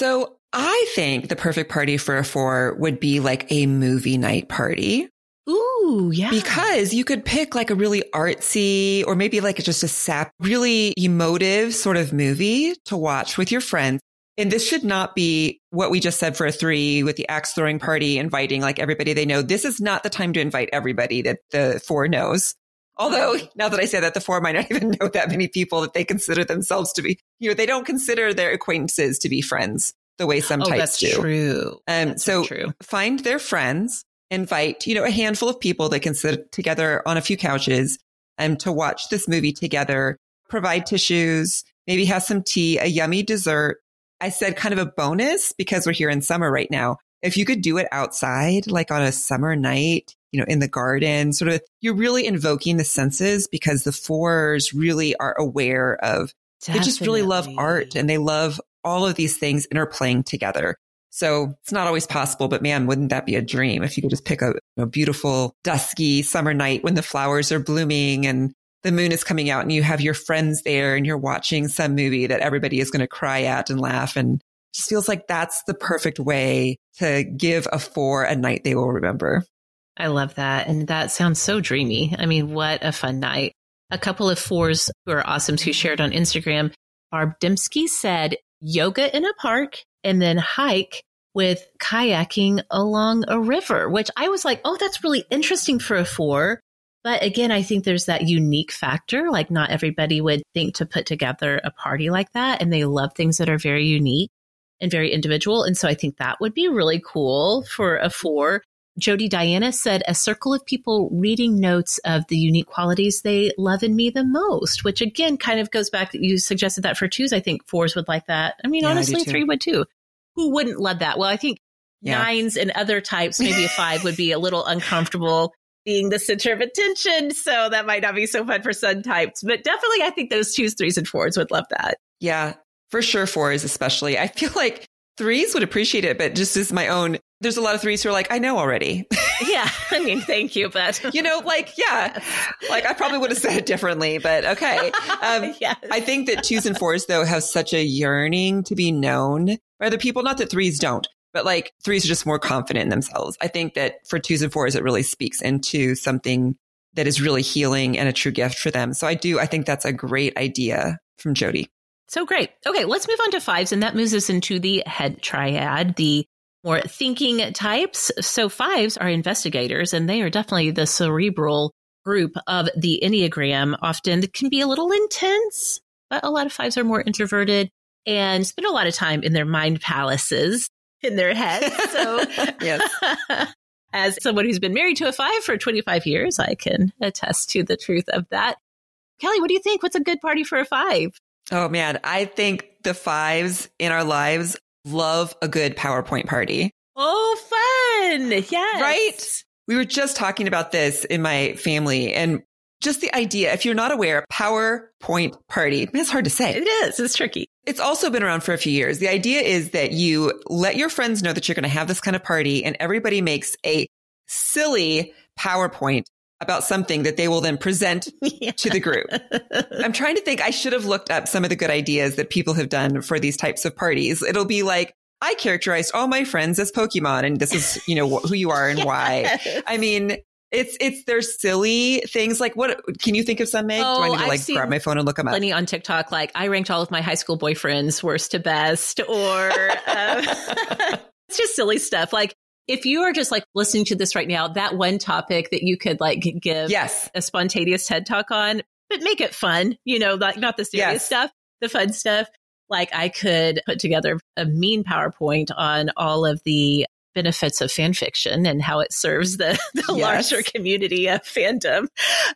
So I think the perfect party for a four would be like a movie night party. Ooh, yeah. Because you could pick like a really artsy or maybe like just a sap, really emotive sort of movie to watch with your friends. And this should not be what we just said for a three with the axe throwing party, inviting like everybody they know. This is not the time to invite everybody that the four knows. Although now that I say that, the four might not (laughs) even know that many people that they consider themselves to be, you know, they don't consider their acquaintances to be friends the way some oh, types that's do. true. Um, That's so true. find their friends, invite, you know, a handful of people that can sit together on a few couches and to watch this movie together, provide tissues, maybe have some tea, a yummy dessert. I said kind of a bonus because we're here in summer right now. If you could do it outside, like on a summer night, you know, in the garden, sort of, you're really invoking the senses because the fours really are aware of, they just really love art and they love all of these things interplaying together. So it's not always possible, but man, wouldn't that be a dream if you could just pick a, a beautiful dusky summer night when the flowers are blooming and the moon is coming out and you have your friends there and you're watching some movie that everybody is going to cry at and laugh and just feels like that's the perfect way to give a four a night they will remember. I love that. And that sounds so dreamy. I mean, what a fun night. A couple of fours who are awesome who shared on Instagram. Barb Dembski said yoga in a park and then hike with kayaking along a river, which I was like, oh, that's really interesting for a four. But again, I think there's that unique factor. Like, not everybody would think to put together a party like that. And they love things that are very unique and very individual. And so I think that would be really cool for a four. Jody Diana said a circle of people reading notes of the unique qualities they love in me the most, which again kind of goes back. You suggested that for twos. I think fours would like that. I mean, Yeah, honestly, too. three would too. Who wouldn't love that? Well, I think Yeah. nines and other types, maybe a five would be a little uncomfortable being the center of attention. So that might not be so fun for sun types, but definitely I think those twos, threes, and fours would love that. Yeah, for sure. Fours, especially. I feel like threes would appreciate it, but just as my own, there's a lot of threes who are like, I know already. (laughs) Yeah. I mean, thank you, but (laughs) you know, like, yeah, like I probably would have said it differently, but okay. Um, (laughs) yes. I think that twos and fours, though, have such a yearning to be known by other people. Not that threes don't, but like threes are just more confident in themselves. I think that for twos and fours, it really speaks into something that is really healing and a true gift for them. So I do, I think that's a great idea from Jody. So great. Okay, let's move on to fives, and that moves us into the head triad, the more thinking types. So fives are investigators, and they are definitely the cerebral group of the Enneagram. Often can be a little intense, but a lot of fives are more introverted and spend a lot of time in their mind palaces in their head. (laughs) So Yes. (laughs) as someone who's been married to a five for 25 years, I can attest to the truth of that. Kelly, what do you think? What's a good party for a five? Oh man, I think the fives in our lives love a good PowerPoint party. Oh, fun. Yes. Right? We were just talking about this in my family and just the idea, if you're not aware, PowerPoint party, it's hard to say. It is. It's tricky. It's also been around for a few years. The idea is that you let your friends know that you're going to have this kind of party and everybody makes a silly PowerPoint about something that they will then present (laughs) yeah. to the group. I'm trying to think, I should have looked up some of the good ideas that people have done for these types of parties. It'll be like, I characterized all my friends as Pokemon and this is, you know, who you are and (laughs) yes. why. I mean, it's, it's, their silly things. Like what, can you think of some, Meg? Oh, Do I need to like grab my phone and look them up? Plenty on TikTok. Like I ranked all of my high school boyfriends worst to best or, (laughs) uh, it's just silly stuff. Like if you are just like listening to this right now, that one topic that you could like give yes. a spontaneous TED talk on, but make it fun, you know, like not the serious yes. stuff, the fun stuff. Like I could put together a mean PowerPoint on all of the benefits of fan fiction and how it serves the, (laughs) the yes. larger community of fandom.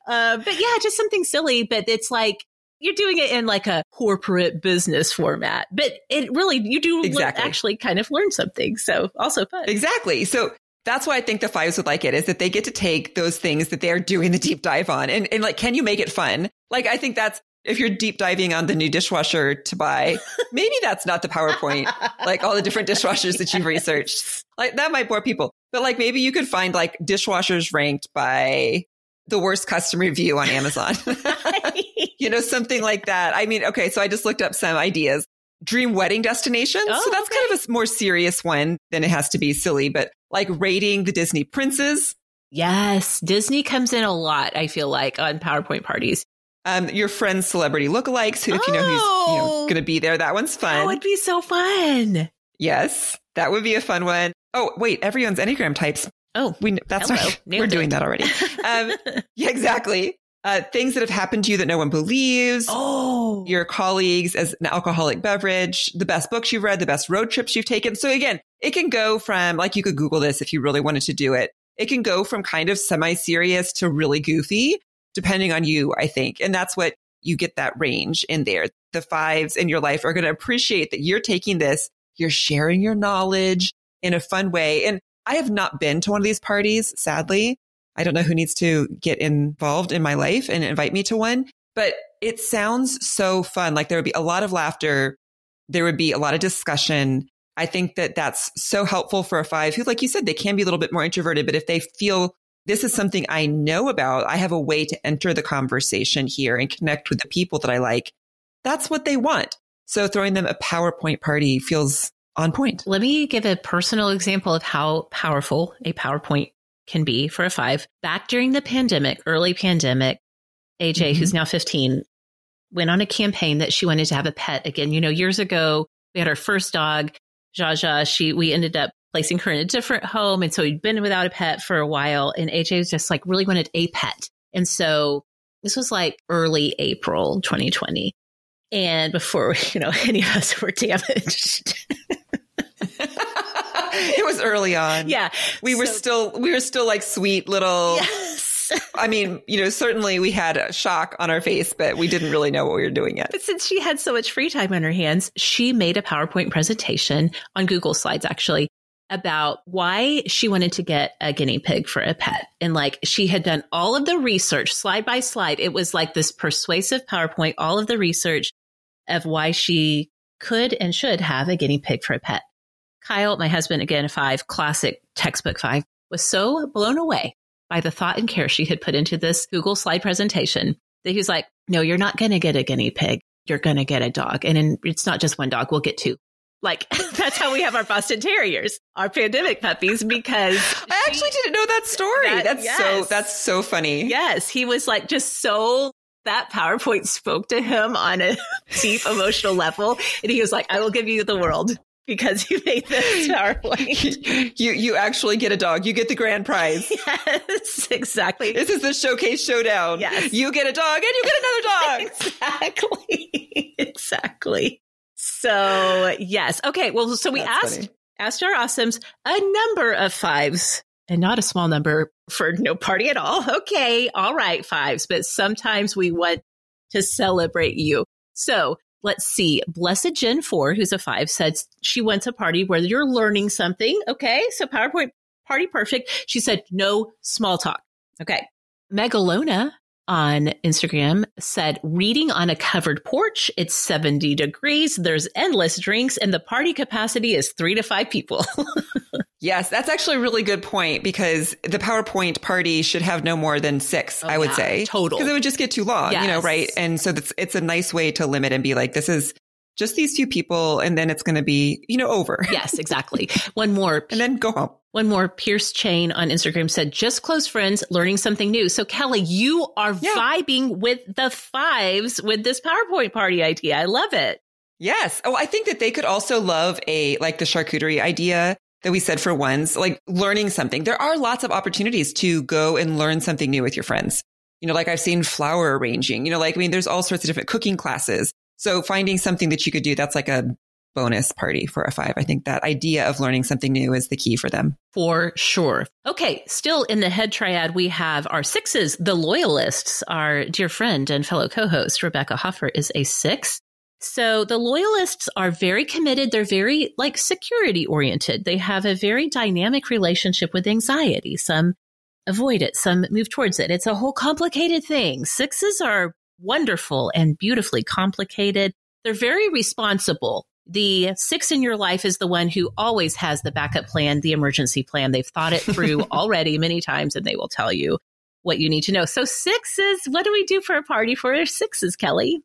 Uh, but yeah, just something silly, but it's like you're doing it in like a corporate business format, but it really, you do exactly. actually kind of learn something. So also fun. Exactly. So that's why I think the fives would like it is that they get to take those things that they are doing the deep dive on and, and like, can you make it fun? Like, I think that's, if you're deep diving on the new dishwasher to buy, (laughs) maybe that's not the PowerPoint, like all the different dishwashers that you've researched. Like that might bore people, but like maybe you could find like dishwashers ranked by the worst customer review on Amazon. (laughs) (laughs) (laughs) you know, something like that. I mean, okay, so I just looked up some ideas. Dream wedding destinations. Oh, so that's okay. kind of a more serious one than it has to be silly, but like rating the Disney princes. Yes, Disney comes in a lot, I feel like, on PowerPoint parties. Um, your friend's celebrity lookalikes, who, if you know who's you know, oh. going to be there, that one's fun. That would be so fun. Yes, that would be a fun one. Oh, wait, everyone's Enneagram types. Oh, we that's hello. right. (laughs) We're doing that already. Um, (laughs) yeah, exactly. Uh, things that have happened to you that no one believes. Oh, your colleagues as an alcoholic beverage, the best books you've read, the best road trips you've taken. So again, it can go from like you could Google this if you really wanted to do it. It can go from kind of semi serious to really goofy, depending on you, I think. And that's what you get that range in there. The fives in your life are going to appreciate that you're taking this, you're sharing your knowledge in a fun way. And I have not been to one of these parties, sadly. I don't know who needs to get involved in my life and invite me to one, but it sounds so fun. Like there would be a lot of laughter. There would be a lot of discussion. I think that that's so helpful for a five who, like you said, they can be a little bit more introverted, but if they feel this is something I know about, I have a way to enter the conversation here and connect with the people that I like. That's what they want. So throwing them a PowerPoint party feels on point. Let me give a personal example of how powerful a PowerPoint can be for a five. Back during the pandemic, early pandemic, AJ, mm-hmm. who's now 15, went on a campaign that she wanted to have a pet again. You know, years ago, we had our first dog, Jaja. She, we ended up placing her in a different home. And so we'd been without a pet for a while. And AJ was just like really wanted a pet. And so this was like early April 2020. And before, (laughs) you know, any of us were damaged. (laughs) (laughs) it was early on. Yeah. We were still, we were still like sweet little. Yes. (laughs) I mean, you know, certainly we had a shock on our face, but we didn't really know what we were doing yet. But since she had so much free time on her hands, she made a PowerPoint presentation on Google Slides, actually, about why she wanted to get a guinea pig for a pet. And like she had done all of the research slide by slide. It was like this persuasive PowerPoint, all of the research of why she could and should have a guinea pig for a pet. Kyle, my husband, again, a five, classic textbook five, was so blown away by the thought and care she had put into this Google slide presentation that he was like, no, you're not going to get a guinea pig. You're going to get a dog. And in, it's not just one dog. We'll get two. Like (laughs) that's how we have our Boston Terriers, our pandemic puppies, because (laughs) I actually didn't know that story. That, that's yes. so, that's so funny. Yes. He was like just so that PowerPoint spoke to him on a (laughs) deep emotional level. And he was like, I will give you the world because you made this (laughs) PowerPoint. you you actually get a dog. You get the grand prize. (laughs) Yes, exactly. This is the showcase showdown. Yes. You get a dog and you get another dog. (laughs) exactly. exactly. So yes. Okay. Well, so we That's asked funny. asked our awesomes a number of fives and not a small number for no party at all. Okay. All right. Fives. But sometimes we want to celebrate you. So let's see, Blessed Gen 4, who's a five, said she wants a party where you're learning something. Okay. So PowerPoint party perfect. She said no small talk. Okay. Megalona on Instagram said, reading on a covered porch. It's 70 degrees. There's endless drinks and the party capacity is three to five people. (laughs) yes, that's actually a really good point because the PowerPoint party should have no more than six, oh, I would yeah, say. Total. Because it would just get too long, yes. you know, right? And so that's, it's a nice way to limit and be like, this is just these two people and then it's going to be, you know, over. yes, (laughs) exactly. One more. and then go home. One more Pierce Chain on Instagram said, just close friends, learning something new. So Kelly, you are yeah. vibing with the fives with this PowerPoint party idea. I love it. Yes. Oh, I think that they could also love a, like the charcuterie idea that we said for ones, like learning something. There are lots of opportunities to go and learn something new with your friends. You know, like I've seen flower arranging, you know, like, I mean, there's all sorts of different cooking classes. So finding something that you could do, that's like a bonus party for a five. I think that idea of learning something new is the key for them. For sure. Okay. Still in the head triad, we have our sixes. The loyalists, our dear friend and fellow co-host, Rebekah Hoffer is a six. So the loyalists are very committed. They're very like security oriented. They have a very dynamic relationship with anxiety. Some avoid it, some move towards it. It's a whole complicated thing. Sixes are wonderful and beautifully complicated. They're very responsible. The six in your life is the one who always has the backup plan, the emergency plan. They've thought it through (laughs) already many times and they will tell you what you need to know. So sixes, what do we do for a party for sixes, Kelly?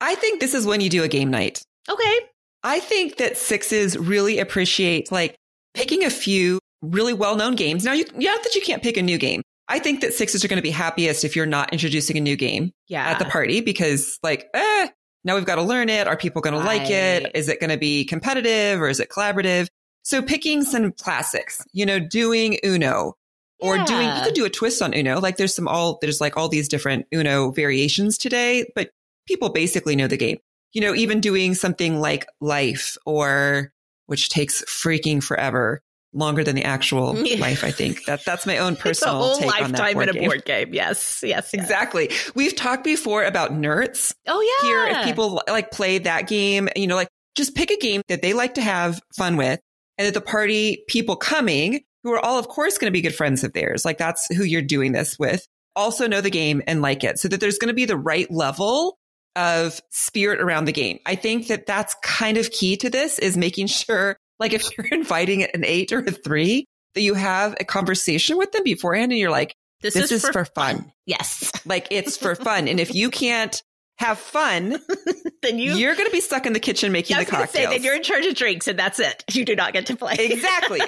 I think this is when you do a game night. Okay. I think that sixes really appreciate like picking a few really well-known games. Now, you, not that you can't pick a new game. I think that sixes are going to be happiest if you're not introducing a new game yeah. at the party because like, eh, now we've got to learn it. Are people going right. to like it? Is it going to be competitive or is it collaborative? So picking some classics, you know, doing Uno or yeah. doing, you could do a twist on Uno. Like there's some all, there's like all these different Uno variations today, but people basically know the game. You know, even doing something like life or which takes freaking forever longer than the actual (laughs) life. I think that that's my own personal (laughs) it's a whole lifetime in a board game. Yes, yes, yes, exactly. We've talked before about nerds. Oh yeah, here if people like play that game, you know, like just pick a game that they like to have fun with, and that the party people coming who are all, of course, going to be good friends of theirs. Like that's who you're doing this with. Also know the game and like it, so that there's going to be the right level of spirit around the game. I think that that's kind of key to this is making (laughs) sure like if (laughs) you're inviting an eight or a three, that you have a conversation with them beforehand and you're like, this, this is, is, for, fun. fun. Yes. Like it's for (laughs) fun. And if you can't have fun, (laughs) then you you're going to be stuck in the kitchen making the cocktails. Say, then you're in charge of drinks, and that's it. You do not get to play. exactly.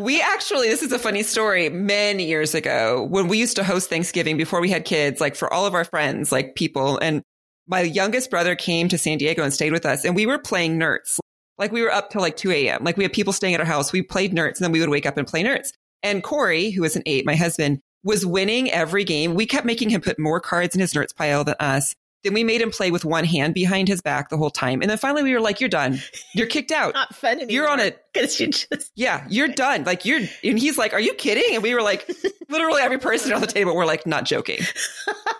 we actually, this is a funny story. Many years ago, when we used to host Thanksgiving before we had kids, like for all of our friends, like people, and my youngest brother came to San Diego and stayed with us, and we were playing Nerds. Like we were up till like 2 a.m. Like we had people staying at our house. We played nerds and then we would wake up and play nerds. And Corey, who was an eight, my husband, was winning every game. We kept making him put more cards in his nerds pile than us. Then we made him play with one hand behind his back the whole time. And then finally we were like, you're done. You're kicked out. Not fun anymore. You're on it. Cause you just. Yeah, you're (laughs) done. Like you're, and he's like, are you kidding? And we were like, literally every person on the table, we're like, not joking.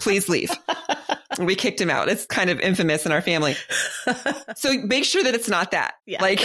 Please leave. And we kicked him out. It's kind of infamous in our family. so make sure that it's not that. Yeah. Like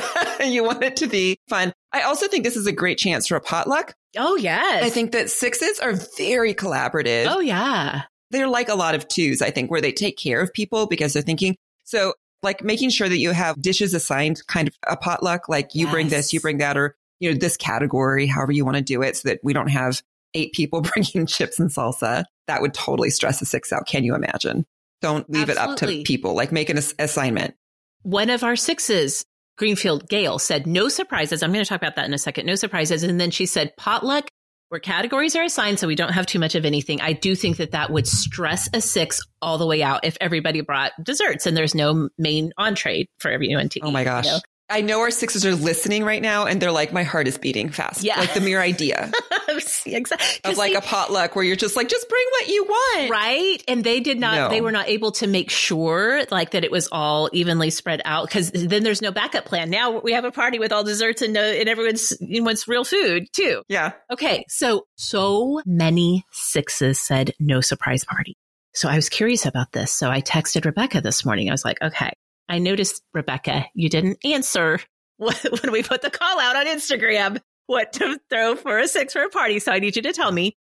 (laughs) you want it to be fun. I also think this is a great chance for a potluck. Oh, yes. I think that sixes are very collaborative. Oh, yeah they're like a lot of twos, I think, where they take care of people because they're thinking. So like making sure that you have dishes assigned kind of a potluck, like you yes. bring this, you bring that, or, you know, this category, however you want to do it so that we don't have eight people (laughs) bringing chips and salsa. That would totally stress a six out. Can you imagine? Don't leave Absolutely. it up to people. Like make an ass- assignment. One of our sixes, Greenfield Gale, said no surprises. I'm going to talk about that in a second. No surprises. And then she said potluck where categories are assigned so we don't have too much of anything. I do think that that would stress a six all the way out if everybody brought desserts and there's no main entree for everyone to oh eat. Oh my gosh. You know? I know our sixes are listening right now and they're like, my heart is beating fast. Yeah. Like the mere idea (laughs) exactly. of like a potluck where you're just like, just bring what you want. Right. And they did not, no. they were not able to make sure like that it was all evenly spread out because then there's no backup plan. Now we have a party with all desserts and, no, and everyone's, wants real food too. Yeah. Okay. So, so many sixes said no surprise party. So I was curious about this. So I texted Rebekah this morning. I was like, okay, I noticed, Rebekah, you didn't answer (laughs) when we put the call out on Instagram what to throw for a six for a party. So I need you to tell me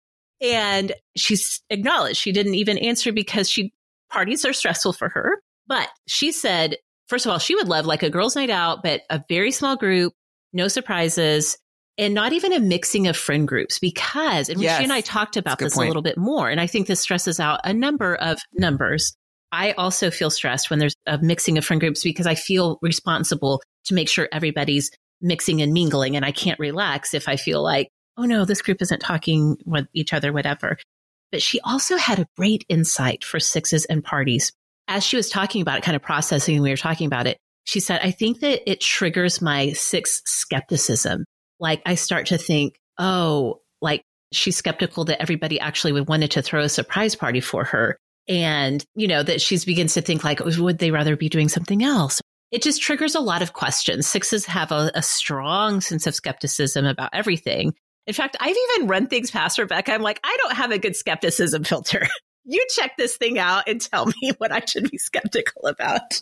And she's acknowledged she didn't even answer because she parties are stressful for her. But she said, first of all, she would love like a girls' night out, but a very small group, no surprises, and not even a mixing of friend groups because, and yes. she and I talked about this point. a little bit more. And I think this stresses out a number of numbers. I also feel stressed when there's a mixing of friend groups because I feel responsible to make sure everybody's mixing and mingling. And I can't relax if I feel like, oh no, this group isn't talking with each other, whatever. But she also had a great insight for sixes and parties. As she was talking about it, kind of processing, we were talking about it, she said, I think that it triggers my six skepticism. Like I start to think, oh, like she's skeptical that everybody actually would wanted to throw a surprise party for her. And, you know, that she begins to think like, would they rather be doing something else? It just triggers a lot of questions. Sixes have a, a strong sense of skepticism about everything. In fact, I've even run things past Rebekah. I'm like, I don't have a good skepticism filter. (laughs) you check this thing out and tell me (laughs) what I should be skeptical about.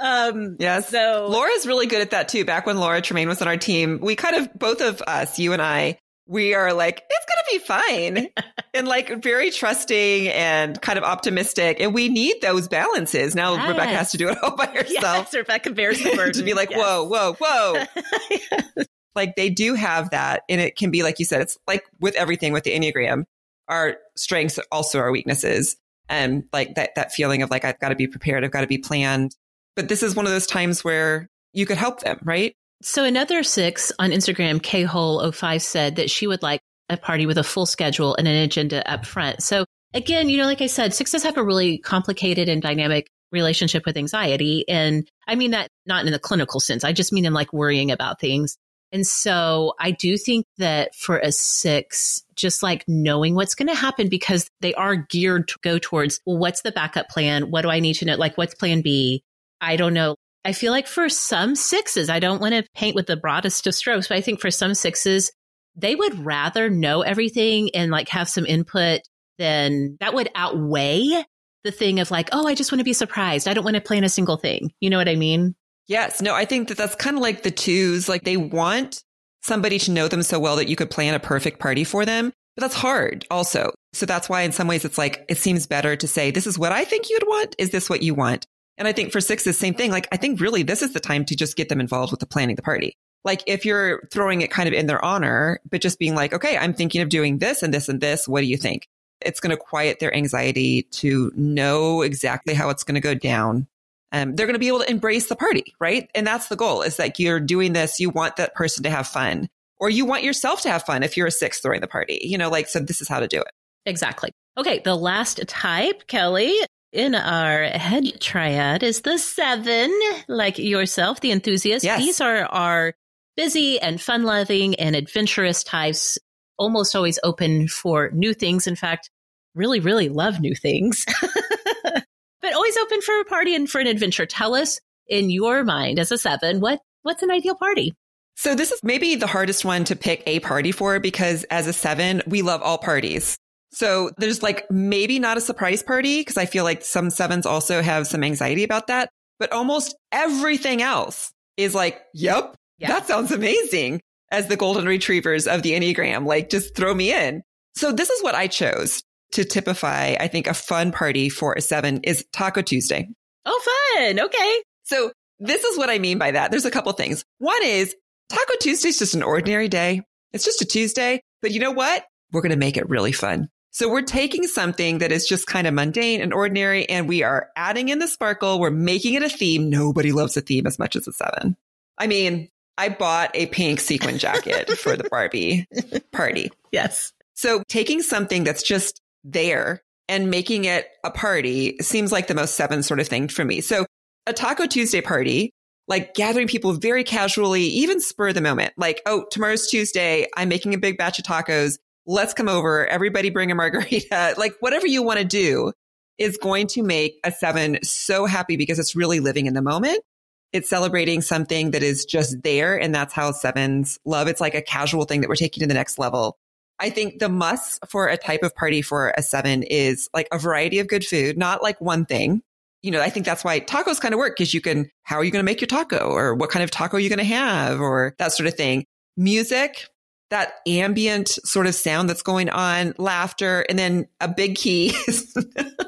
Um, yes. So Laura's really good at that too. Back when Laura Tremaine was on our team, we kind of, both of us, you and I, we are like, it's going to be fine (laughs) and like very trusting and kind of optimistic. And we need those balances. Now yes. Rebekah has to do it all by herself. Yes, Rebekah bears the burden. (laughs) to be like, yes. whoa, whoa, whoa. (laughs) yes. Like they do have that. And it can be, like you said, it's like with everything with the Enneagram, our strengths also our weaknesses. And like that, that feeling of like, I've got to be prepared. I've got to be planned. But this is one of those times where you could help them, right? So another six on Instagram, K Hole 05 said that she would like a party with a full schedule and an agenda up front. So again, you know, like I said, sixes have a really complicated and dynamic relationship with anxiety. And I mean that not in the clinical sense. I just mean in like worrying about things. And so I do think that for a six, just like knowing what's going to happen because they are geared to go towards, well, what's the backup plan? What do I need to know? Like, what's plan B? I don't know. I feel like for some sixes, I don't want to paint with the broadest of strokes, but I think for some sixes, they would rather know everything and like have some input than that would outweigh the thing of like, oh, I just want to be surprised. I don't want to plan a single thing. You know what I mean? Yes. No, I think that that's kind of like the twos. Like they want somebody to know them so well that you could plan a perfect party for them. But that's hard also. So that's why in some ways it's like, it seems better to say, this is what I think you'd want. Is this what you want? And I think for sixes, same thing. Like, I think really this is the time to just get them involved with the planning the party. Like if you're throwing it kind of in their honor, but just being like, okay, I'm thinking of doing this and this and this. What do you think? It's going to quiet their anxiety to know exactly how it's going to go down um, they're going to be able to embrace the party, right? And that's the goal is that you're doing this. You want that person to have fun or you want yourself to have fun if you're a six throwing the party, you know, like, so this is how to do it. Exactly. Okay. The last type, Kelly, in our head triad is the seven, like yourself, the enthusiast. Yes. These are our busy and fun loving and adventurous types, almost always open for new things. In fact, really, really love new things. (laughs) but always open for a party and for an adventure. Tell us in your mind as a seven, what, what's an ideal party? So this is maybe the hardest one to pick a party for because as a seven, we love all parties. So there's like maybe not a surprise party because I feel like some sevens also have some anxiety about that, but almost everything else is like, yep, yeah. that sounds amazing as the golden retrievers of the Enneagram. Like just throw me in. So this is what I chose to typify, I think a fun party for a seven is Taco Tuesday. Oh, fun. Okay. So this is what I mean by that. There's a couple things. One is Taco Tuesday is just an ordinary day. It's just a Tuesday, but you know what? We're going to make it really fun. So we're taking something that is just kind of mundane and ordinary and we are adding in the sparkle. We're making it a theme. Nobody loves a theme as much as a seven. I mean, I bought a pink sequin jacket (laughs) for the Barbie party. Yes. So taking something that's just there and making it a party seems like the most seven sort of thing for me. So a Taco Tuesday party, like gathering people very casually, even spur the moment, like, oh, tomorrow's Tuesday. I'm making a big batch of tacos. Let's come over. Everybody bring a margarita. (laughs) like whatever you want to do is going to make a seven so happy because it's really living in the moment. It's celebrating something that is just there. And that's how sevens love. It's like a casual thing that we're taking to the next level. I think the must for a type of party for a seven is like a variety of good food, not like one thing. You know, I think that's why tacos kind of work because you can, how are you going to make your taco or what kind of taco are you going to have or that sort of thing. Music, that ambient sort of sound that's going on, laughter, and then a big key is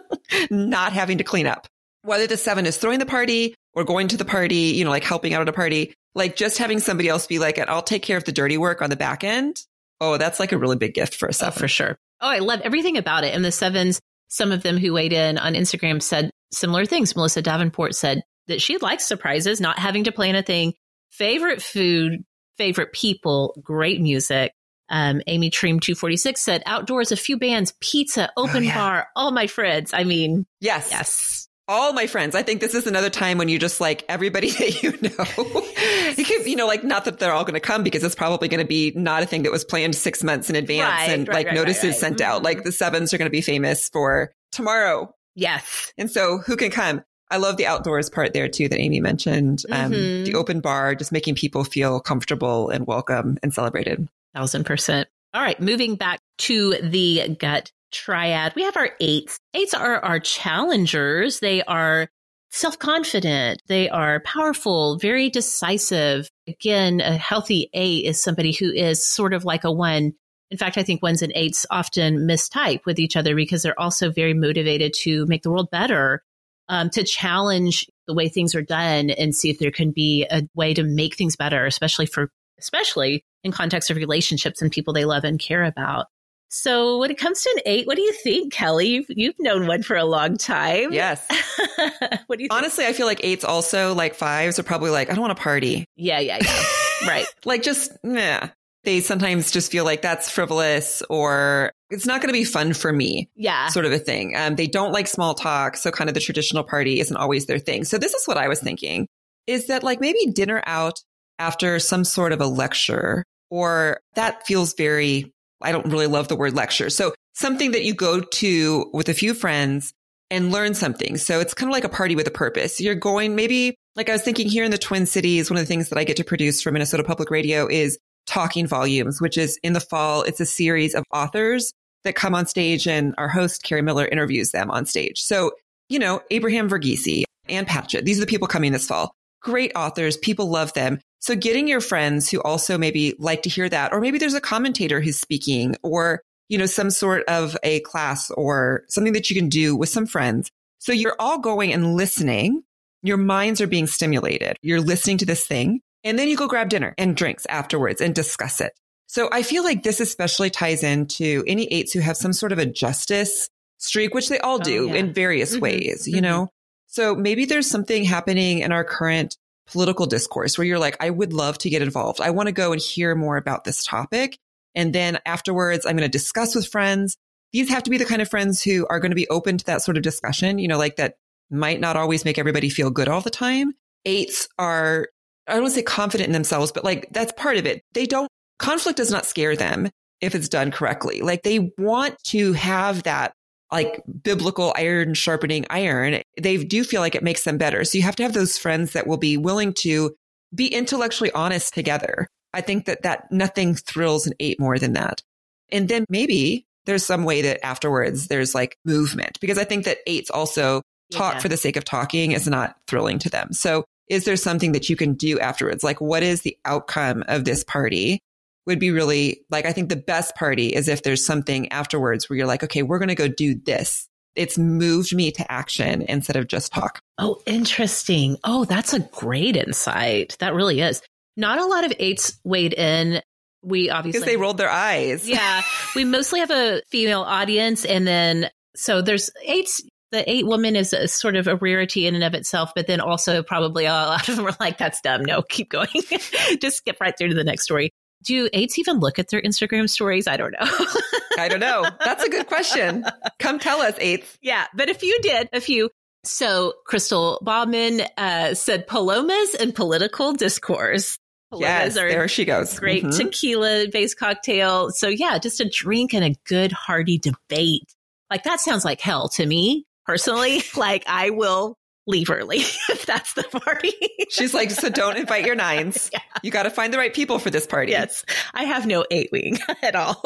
(laughs) not having to clean up. Whether the seven is throwing the party or going to the party, you know, like helping out at a party, like just having somebody else be like, I'll take care of the dirty work on the back end. Oh, that's like a really big gift for a seven. Oh, for sure. Oh, I love everything about it. And the sevens, some of them who weighed in on Instagram said similar things. Melissa Davenport said that she likes surprises, not having to plan a thing. Favorite food, favorite people, great music. Um, Amy Treem 246 said outdoors, a few bands, pizza, open oh, yeah. bar, all my friends. I mean, yes, yes. All my friends. I think this is another time when you just like everybody (laughs) that you know. you can, you know, like not that they're all going to come because it's probably going to be not a thing that was planned six months in advance right, and right, like right, notices sent out. Like mm-hmm. the sevens are going to be famous for tomorrow. Yes. And so who can come? I love the outdoors part there too that Amy mentioned. Um, mm-hmm. The open bar, just making people feel comfortable and welcome and celebrated. Thousand percent. All right, moving back to the gut triad, we have our eights. Eights are our challengers. They are self confident. They are powerful, very decisive. Again, a healthy eight is somebody who is sort of like a one. In fact, I think ones and eights often mistype with each other because they're also very motivated to make the world better um, to challenge the way things are done and see if there can be a way to make things better, especially for, especially in context of relationships and people they love and care about. So when it comes to an eight, what do you think, Kelly? You've, you've known one for a long time. Yes. (laughs) what do you think? Honestly, I feel like eights also like fives are probably like, I don't want to party. Yeah, yeah, yeah. (laughs) right. Like just, yeah they sometimes just feel like that's frivolous or it's not going to be fun for me. Yeah. Sort of a thing. Um, they don't like small talk. So kind of the traditional party isn't always their thing. So this is what I was thinking is that like maybe dinner out after some sort of a lecture or that feels very, I don't really love the word lecture. So something that you go to with a few friends and learn something. So it's kind of like a party with a purpose. You're going maybe like I was thinking here in the Twin Cities, one of the things that I get to produce for Minnesota Public Radio is Talking Volumes, which is in the fall. It's a series of authors that come on stage and our host, Kerri Miller, interviews them on stage. So, you know, Abraham Verghese, Ann Patchett, these are the people coming this fall. Great authors. People love them. So getting your friends who also maybe like to hear that, or maybe there's a commentator who's speaking or, you know, some sort of a class or something that you can do with some friends. So you're all going and listening. Your minds are being stimulated. You're listening to this thing and then you go grab dinner and drinks afterwards and discuss it. So I feel like this especially ties into any eights who have some sort of a justice streak, which they all oh, do oh, yeah. in various mm-hmm. ways, you mm-hmm. know? So maybe there's something happening in our current political discourse where you're like, I would love to get involved. I want to go and hear more about this topic. And then afterwards, I'm going to discuss with friends. These have to be the kind of friends who are going to be open to that sort of discussion, you know, like that might not always make everybody feel good all the time. Eights are I don't want to say confident in themselves, but like that's part of it. They don't, conflict does not scare them if it's done correctly. Like they want to have that like biblical iron sharpening iron. They do feel like it makes them better. So you have to have those friends that will be willing to be intellectually honest together. I think that that nothing thrills an eight more than that. And then maybe there's some way that afterwards there's like movement because I think that eights also talk yeah. for the sake of talking is not thrilling to them. So is there something that you can do afterwards? Like, what is the outcome of this party? Would be really like, I think the best party is if there's something afterwards where you're like, okay, we're going to go do this. It's moved me to action instead of just talk. Oh, interesting. Oh, that's a great insight. That really is. Not a lot of eights weighed in. We obviously because they rolled their eyes. yeah, (laughs) we mostly have a female audience, and then so there's eights the eight woman is a, sort of a rarity in and of itself, but then also probably a lot of them are like, that's dumb. No, (laughs) keep going. (laughs) Just skip right through to the next story. Do eights even look at their Instagram stories? I don't know. (laughs) I don't know. That's a good question. Come tell us, eights. Yeah, but a few did, a few. So Crystal Bauman uh, said palomas and political discourse. Palomas yes, there she goes. Great mm-hmm. tequila based cocktail. So yeah, just a drink and a good hearty debate. Like that sounds like hell to me personally, (laughs) like I will leave early (laughs) if that's the party. She's like, so don't invite your nines. (laughs) Yeah. You got to find the right people for this party. Yes. I have no eight wing at all.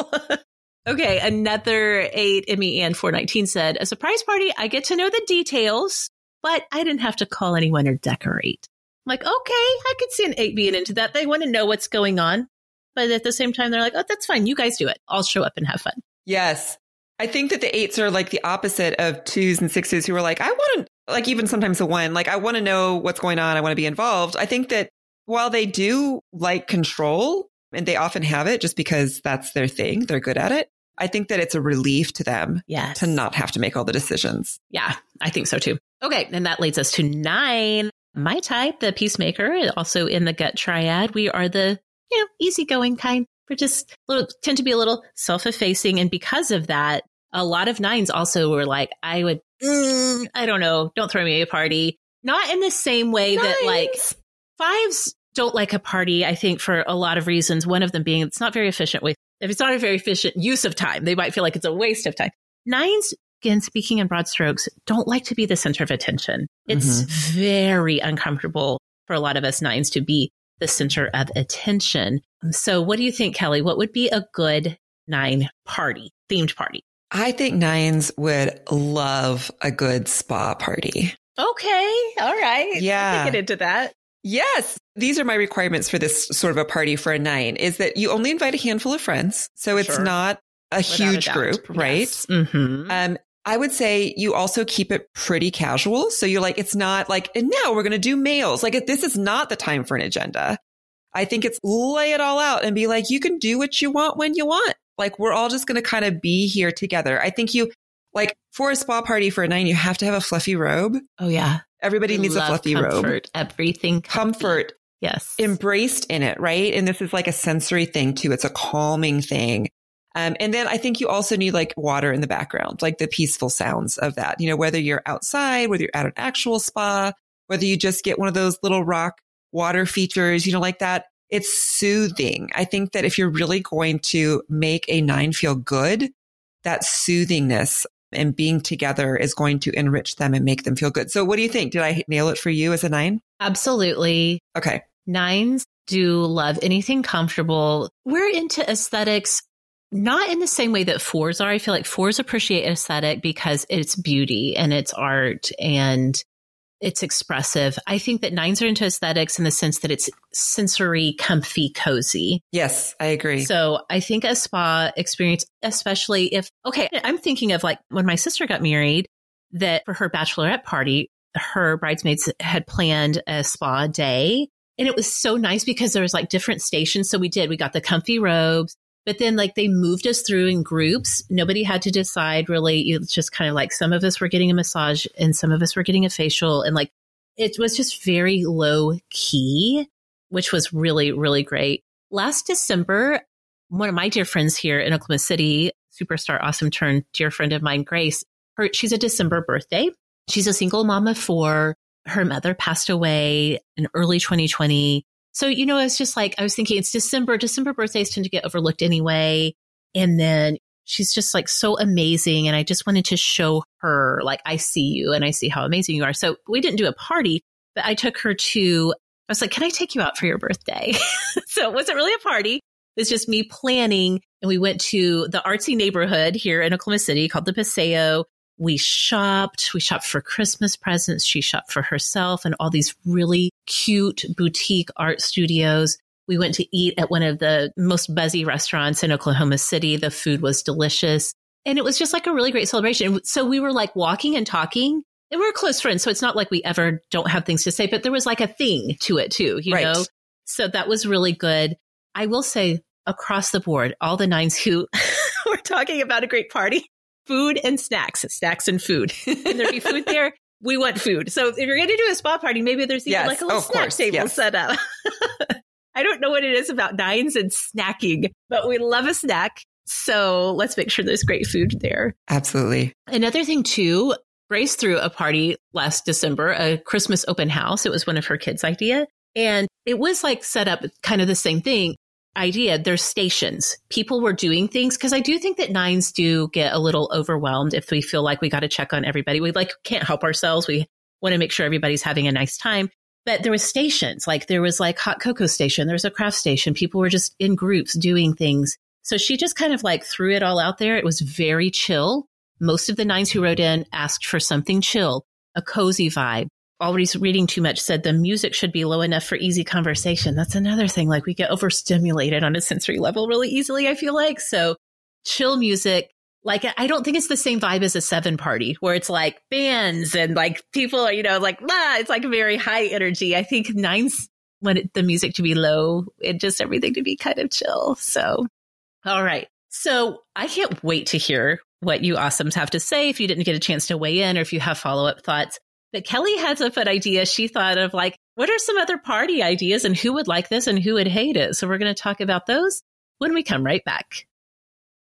okay. Another eight, Emmy and 419 said, a surprise party. I get to know the details, but I didn't have to call anyone or decorate. I'm like, okay, I could see an eight being into that. They want to know what's going on. but at the same time, they're like, oh, that's fine. You guys do it. I'll show up and have fun. Yes. I think that the eights are like the opposite of twos and sixes who are like, I want to, like, even sometimes a one, like, I want to know what's going on. I want to be involved. I think that while they do like control and they often have it just because that's their thing, they're good at it. I think that it's a relief to them yes. to not have to make all the decisions. Yeah, I think so too. Okay. And that leads us to nine. My type, the peacemaker, also in the gut triad. We are the, you know, easygoing kind. We're just little, tend to be a little self effacing. And because of that, a lot of nines also were like, I would, mm, I don't know, don't throw me a party. Not in the same way nines. that like fives don't like a party, I think, for a lot of reasons. One of them being it's not very efficient with, if it's not a very efficient use of time, they might feel like it's a waste of time. Nines, again, speaking in broad strokes, don't like to be the center of attention. It's mm-hmm. very uncomfortable for a lot of us nines to be the center of attention. So, what do you think, Kelly? What would be a good nine party, themed party? I think nines would love a good spa party. Okay. All right. Yeah. Get into that. Yes. These are my requirements for this sort of a party for a nine is that you only invite a handful of friends. So it's sure. not a Without huge a group, right? Yes. Mm-hmm. Um, I would say you also keep it pretty casual. So you're like, it's not like, and now we're going to do males. Like this is not the time for an agenda. I think it's lay it all out and be like, you can do what you want when you want. Like we're all just going to kind of be here together. I think you like for a spa party for a night, you have to have a fluffy robe. Oh yeah. Everybody needs a fluffy comfort, robe. Everything comfy. comfort. Yes. Embraced in it, right? And this is like a sensory thing too. It's a calming thing. Um, and then I think you also need like water in the background, like the peaceful sounds of that. You know, whether you're outside, whether you're at an actual spa, whether you just get one of those little rock water features, you know, like that. It's soothing. I think that if you're really going to make a nine feel good, that soothingness and being together is going to enrich them and make them feel good. So what do you think? Did I nail it for you as a nine? Absolutely. Okay. Nines do love anything comfortable. We're into aesthetics, not in the same way that fours are. I feel like fours appreciate aesthetic because it's beauty and it's art and it's expressive. I think that nines are into aesthetics in the sense that it's sensory, comfy, cozy. Yes, I agree. So I think a spa experience, especially if, okay, I'm thinking of like when my sister got married, that for her bachelorette party, her bridesmaids had planned a spa day. And it was so nice because there was like different stations. So we did, we got the comfy robes. But then, like, they moved us through in groups. Nobody had to decide really. It's just kind of like some of us were getting a massage and some of us were getting a facial. And like, it was just very low key, which was really, really great. Last December, one of my dear friends here in Oklahoma City, superstar, awesome turn, dear friend of mine, Grace, her, she's a December birthday. She's a single mom of four. Her mother passed away in early 2020. So, you know, it's just like, I was thinking it's December. December birthdays tend to get overlooked anyway. And then she's just like so amazing. And I just wanted to show her, like, I see you and I see how amazing you are. So we didn't do a party, but I took her to, I was like, can I take you out for your birthday? (laughs) so it wasn't really a party. It was just me planning. And we went to the artsy neighborhood here in Oklahoma City called the Paseo we shopped. We shopped for Christmas presents. She shopped for herself and all these really cute boutique art studios. We went to eat at one of the most buzzy restaurants in Oklahoma City. The food was delicious. And it was just like a really great celebration. So we were like walking and talking and we are close friends. So it's not like we ever don't have things to say, but there was like a thing to it too, you right. know? So that was really good. I will say across the board, all the nines who (laughs) were talking about a great party food and snacks, snacks and food. (laughs) Can there be food there? We want food. So if you're going to do a spa party, maybe there's even yes. like a little oh, snack course. table yes. set up. (laughs) I don't know what it is about nines and snacking, but we love a snack. So let's make sure there's great food there. Absolutely. Another thing too, Grace threw a party last December, a Christmas open house. It was one of her kids' idea. And it was like set up kind of the same thing idea, there's stations. People were doing things because I do think that nines do get a little overwhelmed if we feel like we got to check on everybody. We like can't help ourselves. We want to make sure everybody's having a nice time. But there was stations, like there was like hot cocoa station, there was a craft station. People were just in groups doing things. So she just kind of like threw it all out there. It was very chill. Most of the nines who wrote in asked for something chill, a cozy vibe, always reading too much said the music should be low enough for easy conversation. That's another thing. Like we get overstimulated on a sensory level really easily, I feel like. So chill music. Like I don't think it's the same vibe as a seven party where it's like bands and like people are, you know, like, ah, it's like very high energy. I think nines want it, the music to be low and just everything to be kind of chill. So, all right. So I can't wait to hear what you awesomes have to say if you didn't get a chance to weigh in or if you have follow up thoughts. But Kelly has a fun idea. She thought of like, what are some other party ideas and who would like this and who would hate it? So we're going to talk about those when we come right back.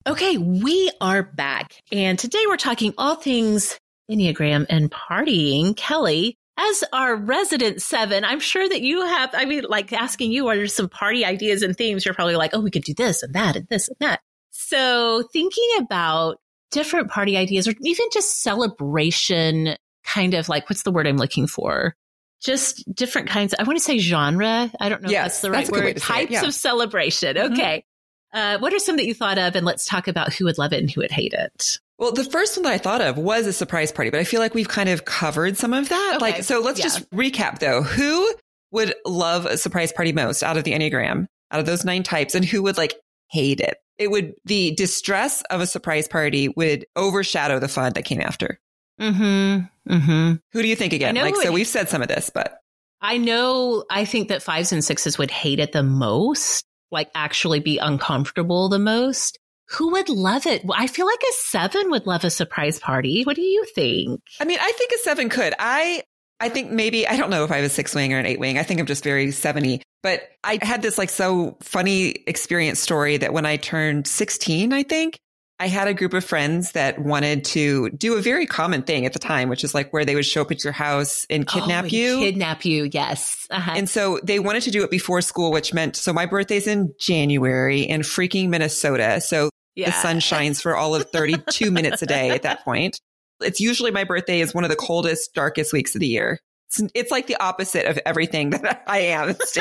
Okay, we are back. And today we're talking all things Enneagram and partying. Kelly, as our resident seven, I'm sure that you have, I mean, like asking you, are some party ideas and themes? You're probably like, oh, we could do this and that and this and that. So thinking about different party ideas or even just celebration kind of like, what's the word I'm looking for? Just different kinds. Of, I want to say genre. I don't know yes, if that's the right that's word. Types yeah. of celebration. Mm-hmm. Okay. Uh, what are some that you thought of? And let's talk about who would love it and who would hate it. Well, the first one that I thought of was a surprise party, but I feel like we've kind of covered some of that. Okay. Like, so let's yeah. just recap though. Who would love a surprise party most out of the Enneagram, out of those nine types, and who would like hate it? It would, the distress of a surprise party would overshadow the fun that came after. Mm-hmm. Mm-hmm. Who do you think again? Like, so we've said some of this, but. I know, I think that fives and sixes would hate it the most like actually be uncomfortable the most. Who would love it? I feel like a seven would love a surprise party. What do you think? I mean, I think a seven could. I I think maybe I don't know if I have a six wing or an eight wing. I think I'm just very 70. But I had this like so funny experience story that when I turned 16, I think I had a group of friends that wanted to do a very common thing at the time, which is like where they would show up at your house and kidnap oh, you. Kidnap you, yes. Uh-huh. And so they wanted to do it before school, which meant so my birthday's in January in freaking Minnesota. So yeah. the sun shines for all of 32 (laughs) minutes a day at that point. It's usually my birthday is one of the coldest, darkest weeks of the year. It's, it's like the opposite of everything (laughs) that I am. (laughs)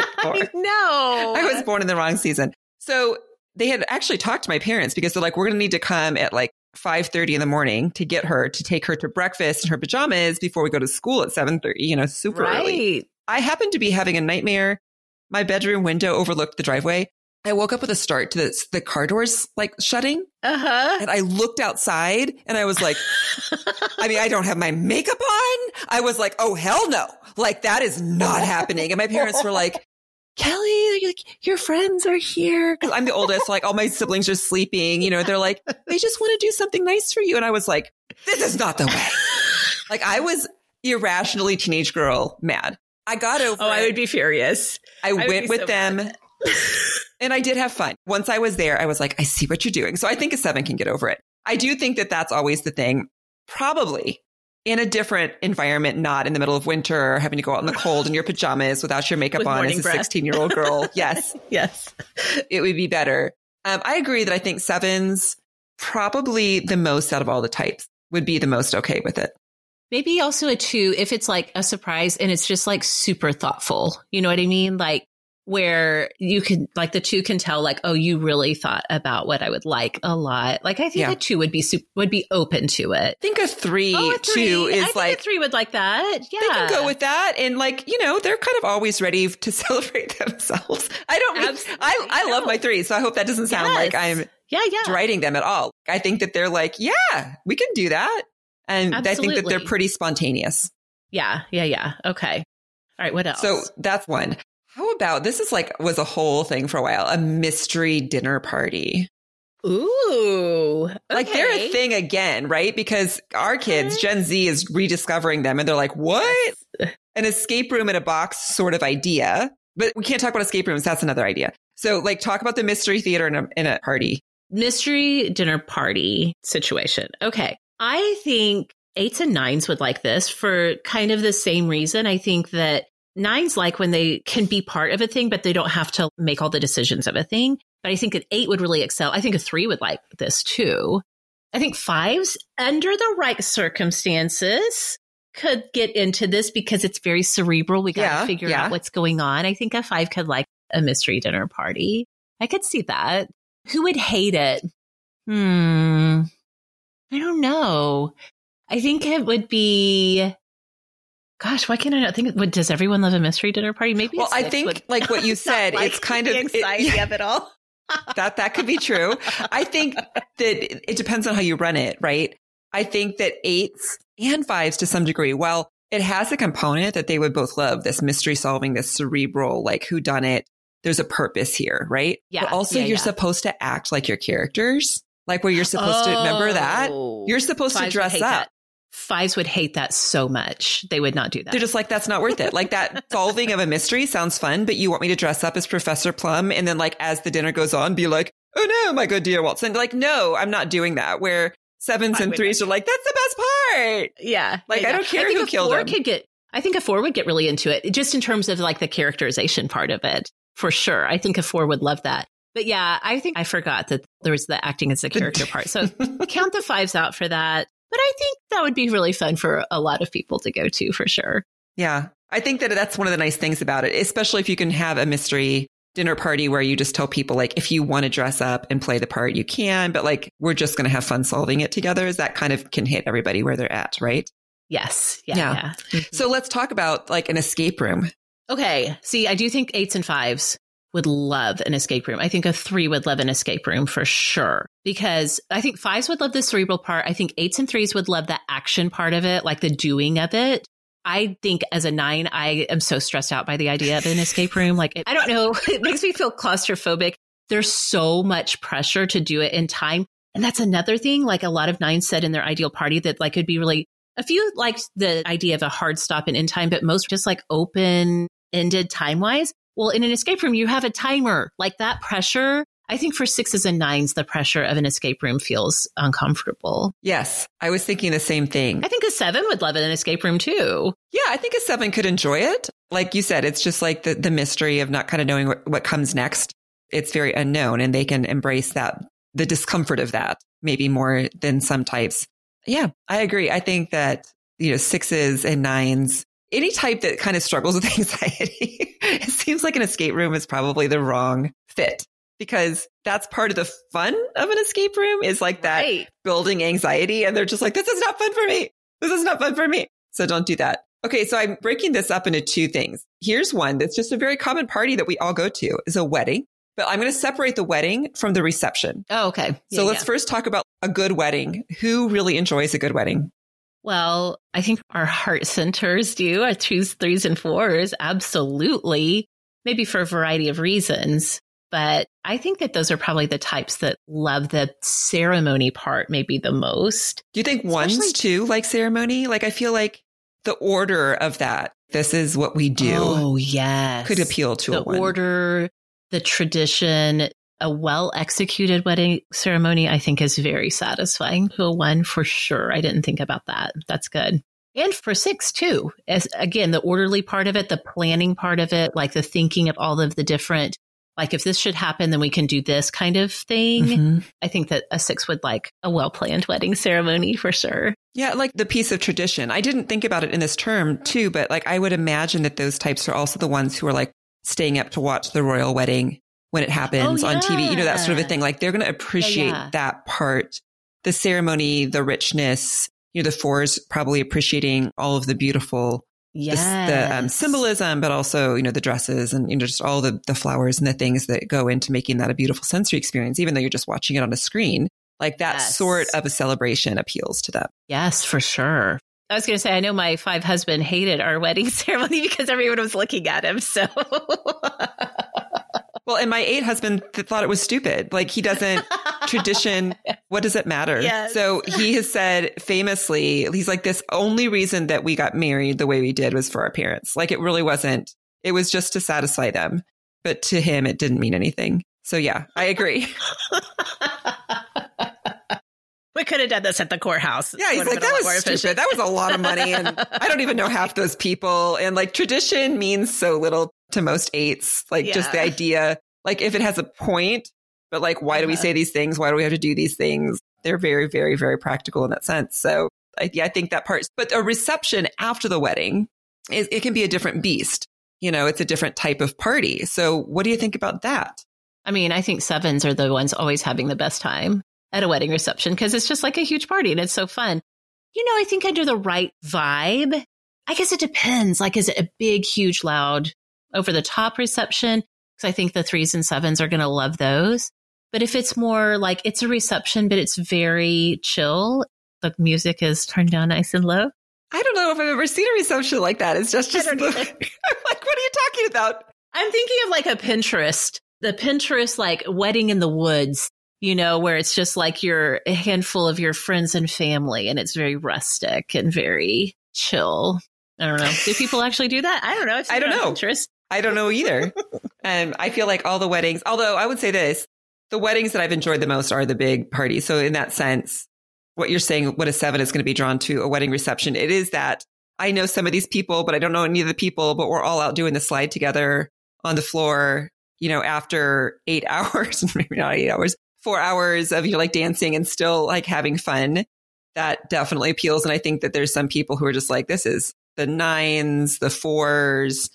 no, I was born in the wrong season. So they had actually talked to my parents because they're like, we're going to need to come at like 5.30 in the morning to get her to take her to breakfast in her pajamas before we go to school at 7.30, you know, super right. early. I happened to be having a nightmare. My bedroom window overlooked the driveway. I woke up with a start to the, the car doors like shutting. Uh-huh. And I looked outside and I was like, I mean, I don't have my makeup on. I was like, oh, hell no. Like that is not happening. And my parents were like, Kelly, like, your friends are here. Cause I'm the oldest. like all my siblings are sleeping. You know, they're like, they just want to do something nice for you. And I was like, this is not the way. (laughs) like I was irrationally teenage girl mad. I got over. Oh, it. I would be furious. I, I went with so them. (laughs) and I did have fun. Once I was there, I was like, I see what you're doing. So I think a seven can get over it. I do think that that's always the thing. Probably in a different environment, not in the middle of winter, having to go out in the cold in your pajamas without your makeup With on as a 16 year old girl. (laughs) yes. yes. It would be better. Um, I agree that I think sevens, probably the most out of all the types, would be the most okay with it. Maybe also a two if it's like a surprise and it's just like super thoughtful. You know what I mean? Like where you can like the two can tell like oh you really thought about what I would like a lot. Like I think yeah. a two would be super, would be open to it. I think a three, oh, a three. two is I like three would like that. Yeah, they can go with that and like you know they're kind of always ready to (laughs) celebrate themselves. I don't mean. I I love my three, so I hope that doesn't sound yes. like I'm yeah yeah deriding them at all. I think that they're like yeah we can do that, and Absolutely. I think that they're pretty spontaneous. Yeah yeah yeah okay. All right, what else? So that's one. How about this is like was a whole thing for a while, a mystery dinner party. Ooh. Okay. Like they're a thing again, right? Because our kids, uh-huh. Gen Z is rediscovering them and they're like, what? (laughs) An escape room in a box sort of idea. But we can't talk about escape rooms. That's another idea. So like talk about the mystery theater in a, in a party. Mystery dinner party situation. Okay. I think eights and nines would like this for kind of the same reason. I think that Nines like when they can be part of a thing, but they don't have to make all the decisions of a thing. But I think an eight would really excel. I think a three would like this too. I think fives, under the right circumstances, could get into this because it's very cerebral. We got to yeah, figure yeah. out what's going on. I think a five could like a mystery dinner party. I could see that. Who would hate it? Hmm. I don't know. I think it would be Gosh, why can't I not think? What does everyone love a mystery dinner party? Maybe. Well, I think would, like what you (laughs) said, like it's kind of the anxiety it, of it all. (laughs) that that could be true. I think that it depends on how you run it, right? I think that eights and fives to some degree, well, it has a component that they would both love this mystery solving, this cerebral, like who done it. There's a purpose here, right? Yeah. But also yeah, you're yeah. supposed to act like your characters, like where you're supposed to remember that. Oh. You're supposed to dress up. that. Fives would hate that so much. They would not do that. They're just like, that's not worth it. Like that (laughs) solving of a mystery sounds fun, but you want me to dress up as Professor Plum and then like as the dinner goes on, be like, oh no, my good dear Watson. Like, no, I'm not doing that. Where sevens I and threes are like, that's the best part. yeah. Like, yeah, I don't care think who a killed four him. Could get, I think a four would get really into it, just in terms of like the characterization part of it, for sure. I think a four would love that. But yeah, I think I forgot that there was the acting as a character part. So (laughs) count the fives out for that. But I think that would be really fun for a lot of people to go to for sure. Yeah. I think that that's one of the nice things about it, especially if you can have a mystery dinner party where you just tell people like, if you want to dress up and play the part, you can, but like, we're just going to have fun solving it together. Is that kind of can hit everybody where they're at, right? Yes. Yeah. Yeah. yeah. Mm-hmm. So let's talk about like an escape room. Okay. See, I do think eights and fives would love an escape room. I think a three would love an escape room for sure. Because I think fives would love the cerebral part. I think eights and threes would love the action part of it, like the doing of it. I think as a nine, I am so stressed out by the idea of an escape room. Like, I don't know. (laughs) It makes me feel claustrophobic. There's so much pressure to do it in time. And that's another thing, like a lot of nines said in their ideal party that like could be really a few like the idea of a hard stop and in time, but most just like open ended time wise. Well, in an escape room, you have a timer like that pressure. I think for sixes and nines, the pressure of an escape room feels uncomfortable. Yes. I was thinking the same thing. I think a seven would love it in an escape room too. Yeah, I think a seven could enjoy it. Like you said, it's just like the, the mystery of not kind of knowing what, what comes next. It's very unknown and they can embrace that, the discomfort of that, maybe more than some types. Yeah, I agree. I think that, you know, sixes and nines, any type that kind of struggles with (laughs) anxiety, it seems like an escape room is probably the wrong fit because that's part of the fun of an escape room is like that Right. building anxiety. And they're just like, this is not fun for me. This is not fun for me. So don't do that. Okay. So I'm breaking this up into two things. Here's one that's just a very common party that we all go to is a wedding, but I'm going to separate the wedding from the reception. Oh, okay. So Yeah, let's yeah. first talk about a good wedding. Who really enjoys a good wedding? Well, I think our heart centers do, our twos, threes, and fours. Absolutely. Maybe for a variety of reasons. But I think that those are probably the types that love the ceremony part maybe the most. Do you think ones Especially- too like ceremony? Like I feel like the order of that, this is what we do, Oh, yes. could appeal to the a one. order, the tradition, a well executed wedding ceremony, I think is very satisfying to a one for sure. I didn't think about that. That's good. And for six too, as again, the orderly part of it, the planning part of it, like the thinking of all of the different, like if this should happen, then we can do this kind of thing. Mhm. I think that a six would like a well planned wedding ceremony for sure. Yeah, like the piece of tradition. I didn't think about it in this term too, but like I would imagine that those types are also the ones who are like staying up to watch the royal wedding when it happens Oh, on TV, you know, that sort of a thing. Like they're going to appreciate yeah. that part, the ceremony, the richness, you know, the fours probably appreciating all of the beautiful, the, Yes. the um, symbolism, but also, you know, the dresses and, you know, just all the, the flowers and the things that go into making that a beautiful sensory experience, even though you're just watching it on a screen. Like that Yes. sort of a celebration appeals to them. Yes, for sure. I was going to say, I know my five husband hated our wedding (laughs) ceremony because everyone was looking at him. So, (laughs) Well, and my eight husband th- thought it was stupid. Like he doesn't tradition. (laughs) What does it matter? Yes. So he has said famously, he's like, this only reason that we got married the way we did was for our parents. Like it really wasn't, it was just to satisfy them. But to him, it didn't mean anything. So yeah, I agree. (laughs) we could have done this at the courthouse. Yeah, he's like, that was stupid. That was a lot of money. And I don't even know half those people. And like tradition means so little to most eights. Like just the idea, like if it has a point, but like, why do we Uh-huh. say these things? Why do we have to do these things? They're very, very, very practical in that sense. So I, yeah, I think that part, but a reception after the wedding is, it can be a different beast. You know, it's a different type of party. So what do you think about that? I mean, I think sevens are the ones always having the best time at a wedding reception because it's just like a huge party and it's so fun. You know, I think under the right vibe, I guess it depends. Like, is it a big, huge, loud, over the top reception? Because I think the threes and sevens are going to love those. But if it's more like it's a reception, but it's very chill, the music is turned down nice and low. I don't know if I've ever seen a reception like that. It's just, just (laughs) I'm like, what are you talking about? I'm thinking of like a Pinterest, the Pinterest like wedding in the woods, you know, where it's just like you're a handful of your friends and family and it's very rustic and very chill. I don't know. Do people actually do that? I don't know. I don't know. I don't know either. (laughs) and I feel like all the weddings, although I would say this, the weddings that I've enjoyed the most are the big parties. So in that sense, what you're saying, what a seven is going to be drawn to a wedding reception, it is that I know some of these people, but I don't know any of the people, but we're all out doing the slide together on the floor, you know, after eight (laughs) hours, maybe not eight hours, four hours of you know, like dancing and still like having fun. That definitely appeals. And I think that there's some people who are just like, this is the nines, the fours,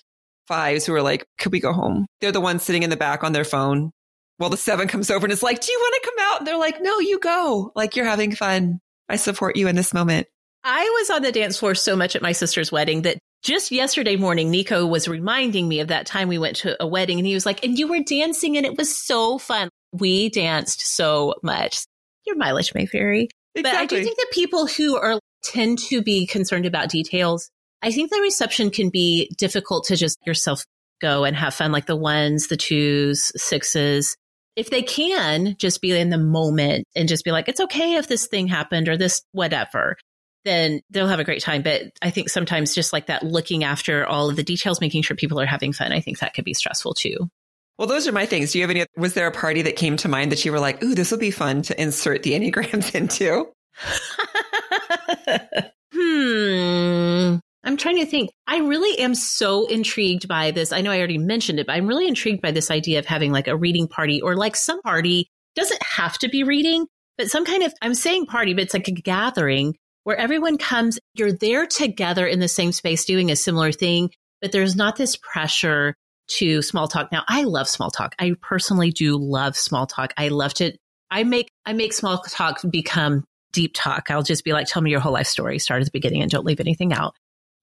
fives who are like, could we go home? They're the ones sitting in the back on their phone while the seven comes over and is like, do you want to come out? And they're like, no, you go. Like you're having fun. I support you in this moment. I was on the dance floor so much at my sister's wedding that just yesterday morning, Nico was reminding me of that time we went to a wedding and he was like, and you were dancing and it was so fun. We danced so much. Your mileage may vary. Exactly. But I do think that people who are tend to be concerned about details, I think the reception can be difficult to just yourself go and have fun, like the ones, the twos, sixes. If they can just be in the moment and just be like, it's okay if this thing happened or this whatever then they'll have a great time. But I think sometimes just like that, looking after all of the details, making sure people are having fun, I think that could be stressful too. Well, those are my things. Do you have any? Was there a party that came to mind that you were like, "Ooh, this will be fun to insert the enneagrams (laughs) into"? (laughs) hmm. I'm trying to think. I really am so intrigued by this. I know I already mentioned it, but I'm really intrigued by this idea of having like a reading party or like some party doesn't have to be reading, but some kind of, I'm saying party, but it's like a gathering where everyone comes, you're there together in the same space doing a similar thing, but there's not this pressure to small talk. Now, I love small talk. I personally do love small talk. I love to, I make, I make small talk become deep talk. I'll just be like, tell me your whole life story, start at the beginning and don't leave anything out.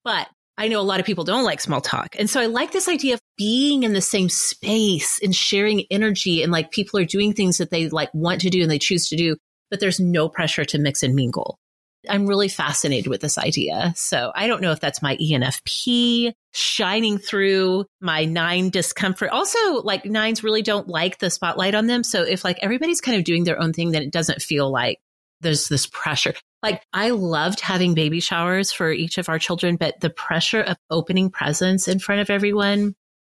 But I know a lot of people don't like small talk. And so I like this idea of being in the same space and sharing energy and like people are doing things that they like want to do and they choose to do, but there's no pressure to mix and mingle. I'm really fascinated with this idea. So I don't know if that's my ENFP shining through my nine discomfort. Also, like nines really don't like the spotlight on them. So if like everybody's kind of doing their own thing, then it doesn't feel like there's this pressure. Like I loved having baby showers for each of our children, but the pressure of opening presents in front of everyone,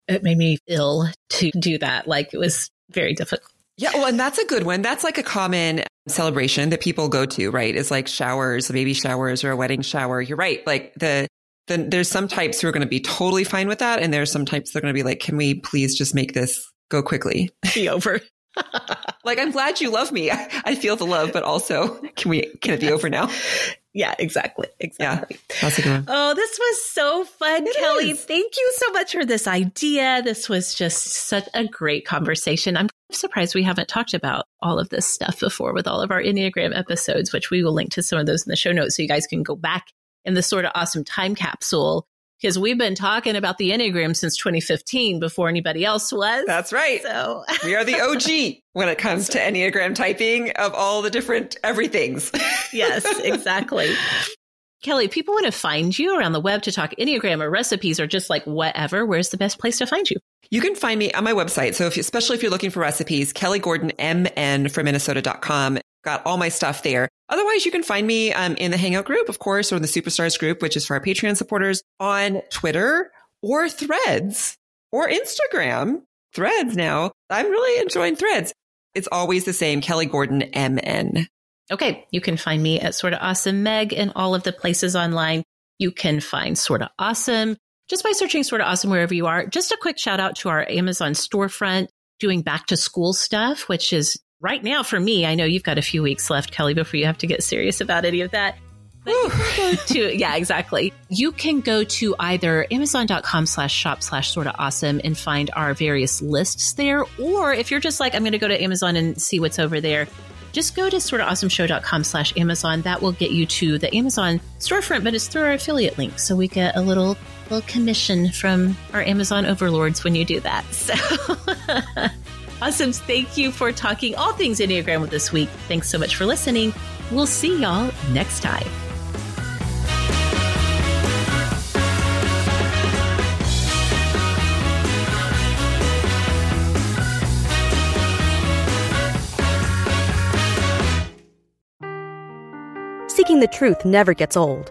it made me ill to do that. Like it was very difficult. Yeah, well, and that's a good one. That's like a common celebration that people go to, right? Is like showers, baby showers or a wedding shower. You're right. Like the, the there's some types who are going to be totally fine with that. And there's some types that are going to be like, can we please just make this go quickly? (laughs) Be over. (laughs) like, I'm glad you love me. I, (laughs) I, feel the love, but also can we, can it be over now? Yeah, exactly. Exactly. Yeah, that's a good one. Oh, this was so fun, it Kelly. Is. Thank you so much for this idea. This was just such a great conversation. I'm surprised we haven't talked about all of this stuff before with all of our Enneagram episodes, which we will link to some of those in the show notes so you guys can go back in the Sorta Awesome time capsule because we've been talking about the Enneagram since 2015 before anybody else was. That's right. So (laughs) we are the OG when it comes to Enneagram typing of all the different everythings. yes, exactly. Kelly, people want to find you around the web to talk Enneagram or recipes or just like whatever. Where's the best place to find you? You can find me on my website. So if, especially if you're looking for recipes, Kelly Gordon, MN from Minnesota.com. Got all my stuff there. Otherwise, you can find me um, in the Hangout group, of course, or in the Superstars group, which is for our Patreon supporters on Twitter or Threads or Instagram. Threads now. I'm really enjoying Threads. It's always the same, Kelly Gordon, MN. Okay. You can find me at Sorta Awesome Meg in all of the places online. You can find Sorta Awesome just by searching Sorta Awesome wherever you are. Just a quick shout out to our Amazon storefront doing back to school stuff, which is right now for me, I know you've got a few weeks left, Kelly, before you have to get serious about any of that. But you can go to, (laughs) yeah, exactly. You can go to either amazon.com slash shop slash sorta awesome and find our various lists there. Or if you're just like, I'm going to go to Amazon and see what's over there, just go to sortaawesomeshow.com slash Amazon. That will get you to the Amazon storefront, but it's through our affiliate link. So we get a little little commission from our Amazon overlords when you do that. (laughs) So awesome. Thank you for talking all things Enneagram with this week. Thanks so much for listening. We'll see y'all next time. Seeking the truth never gets old.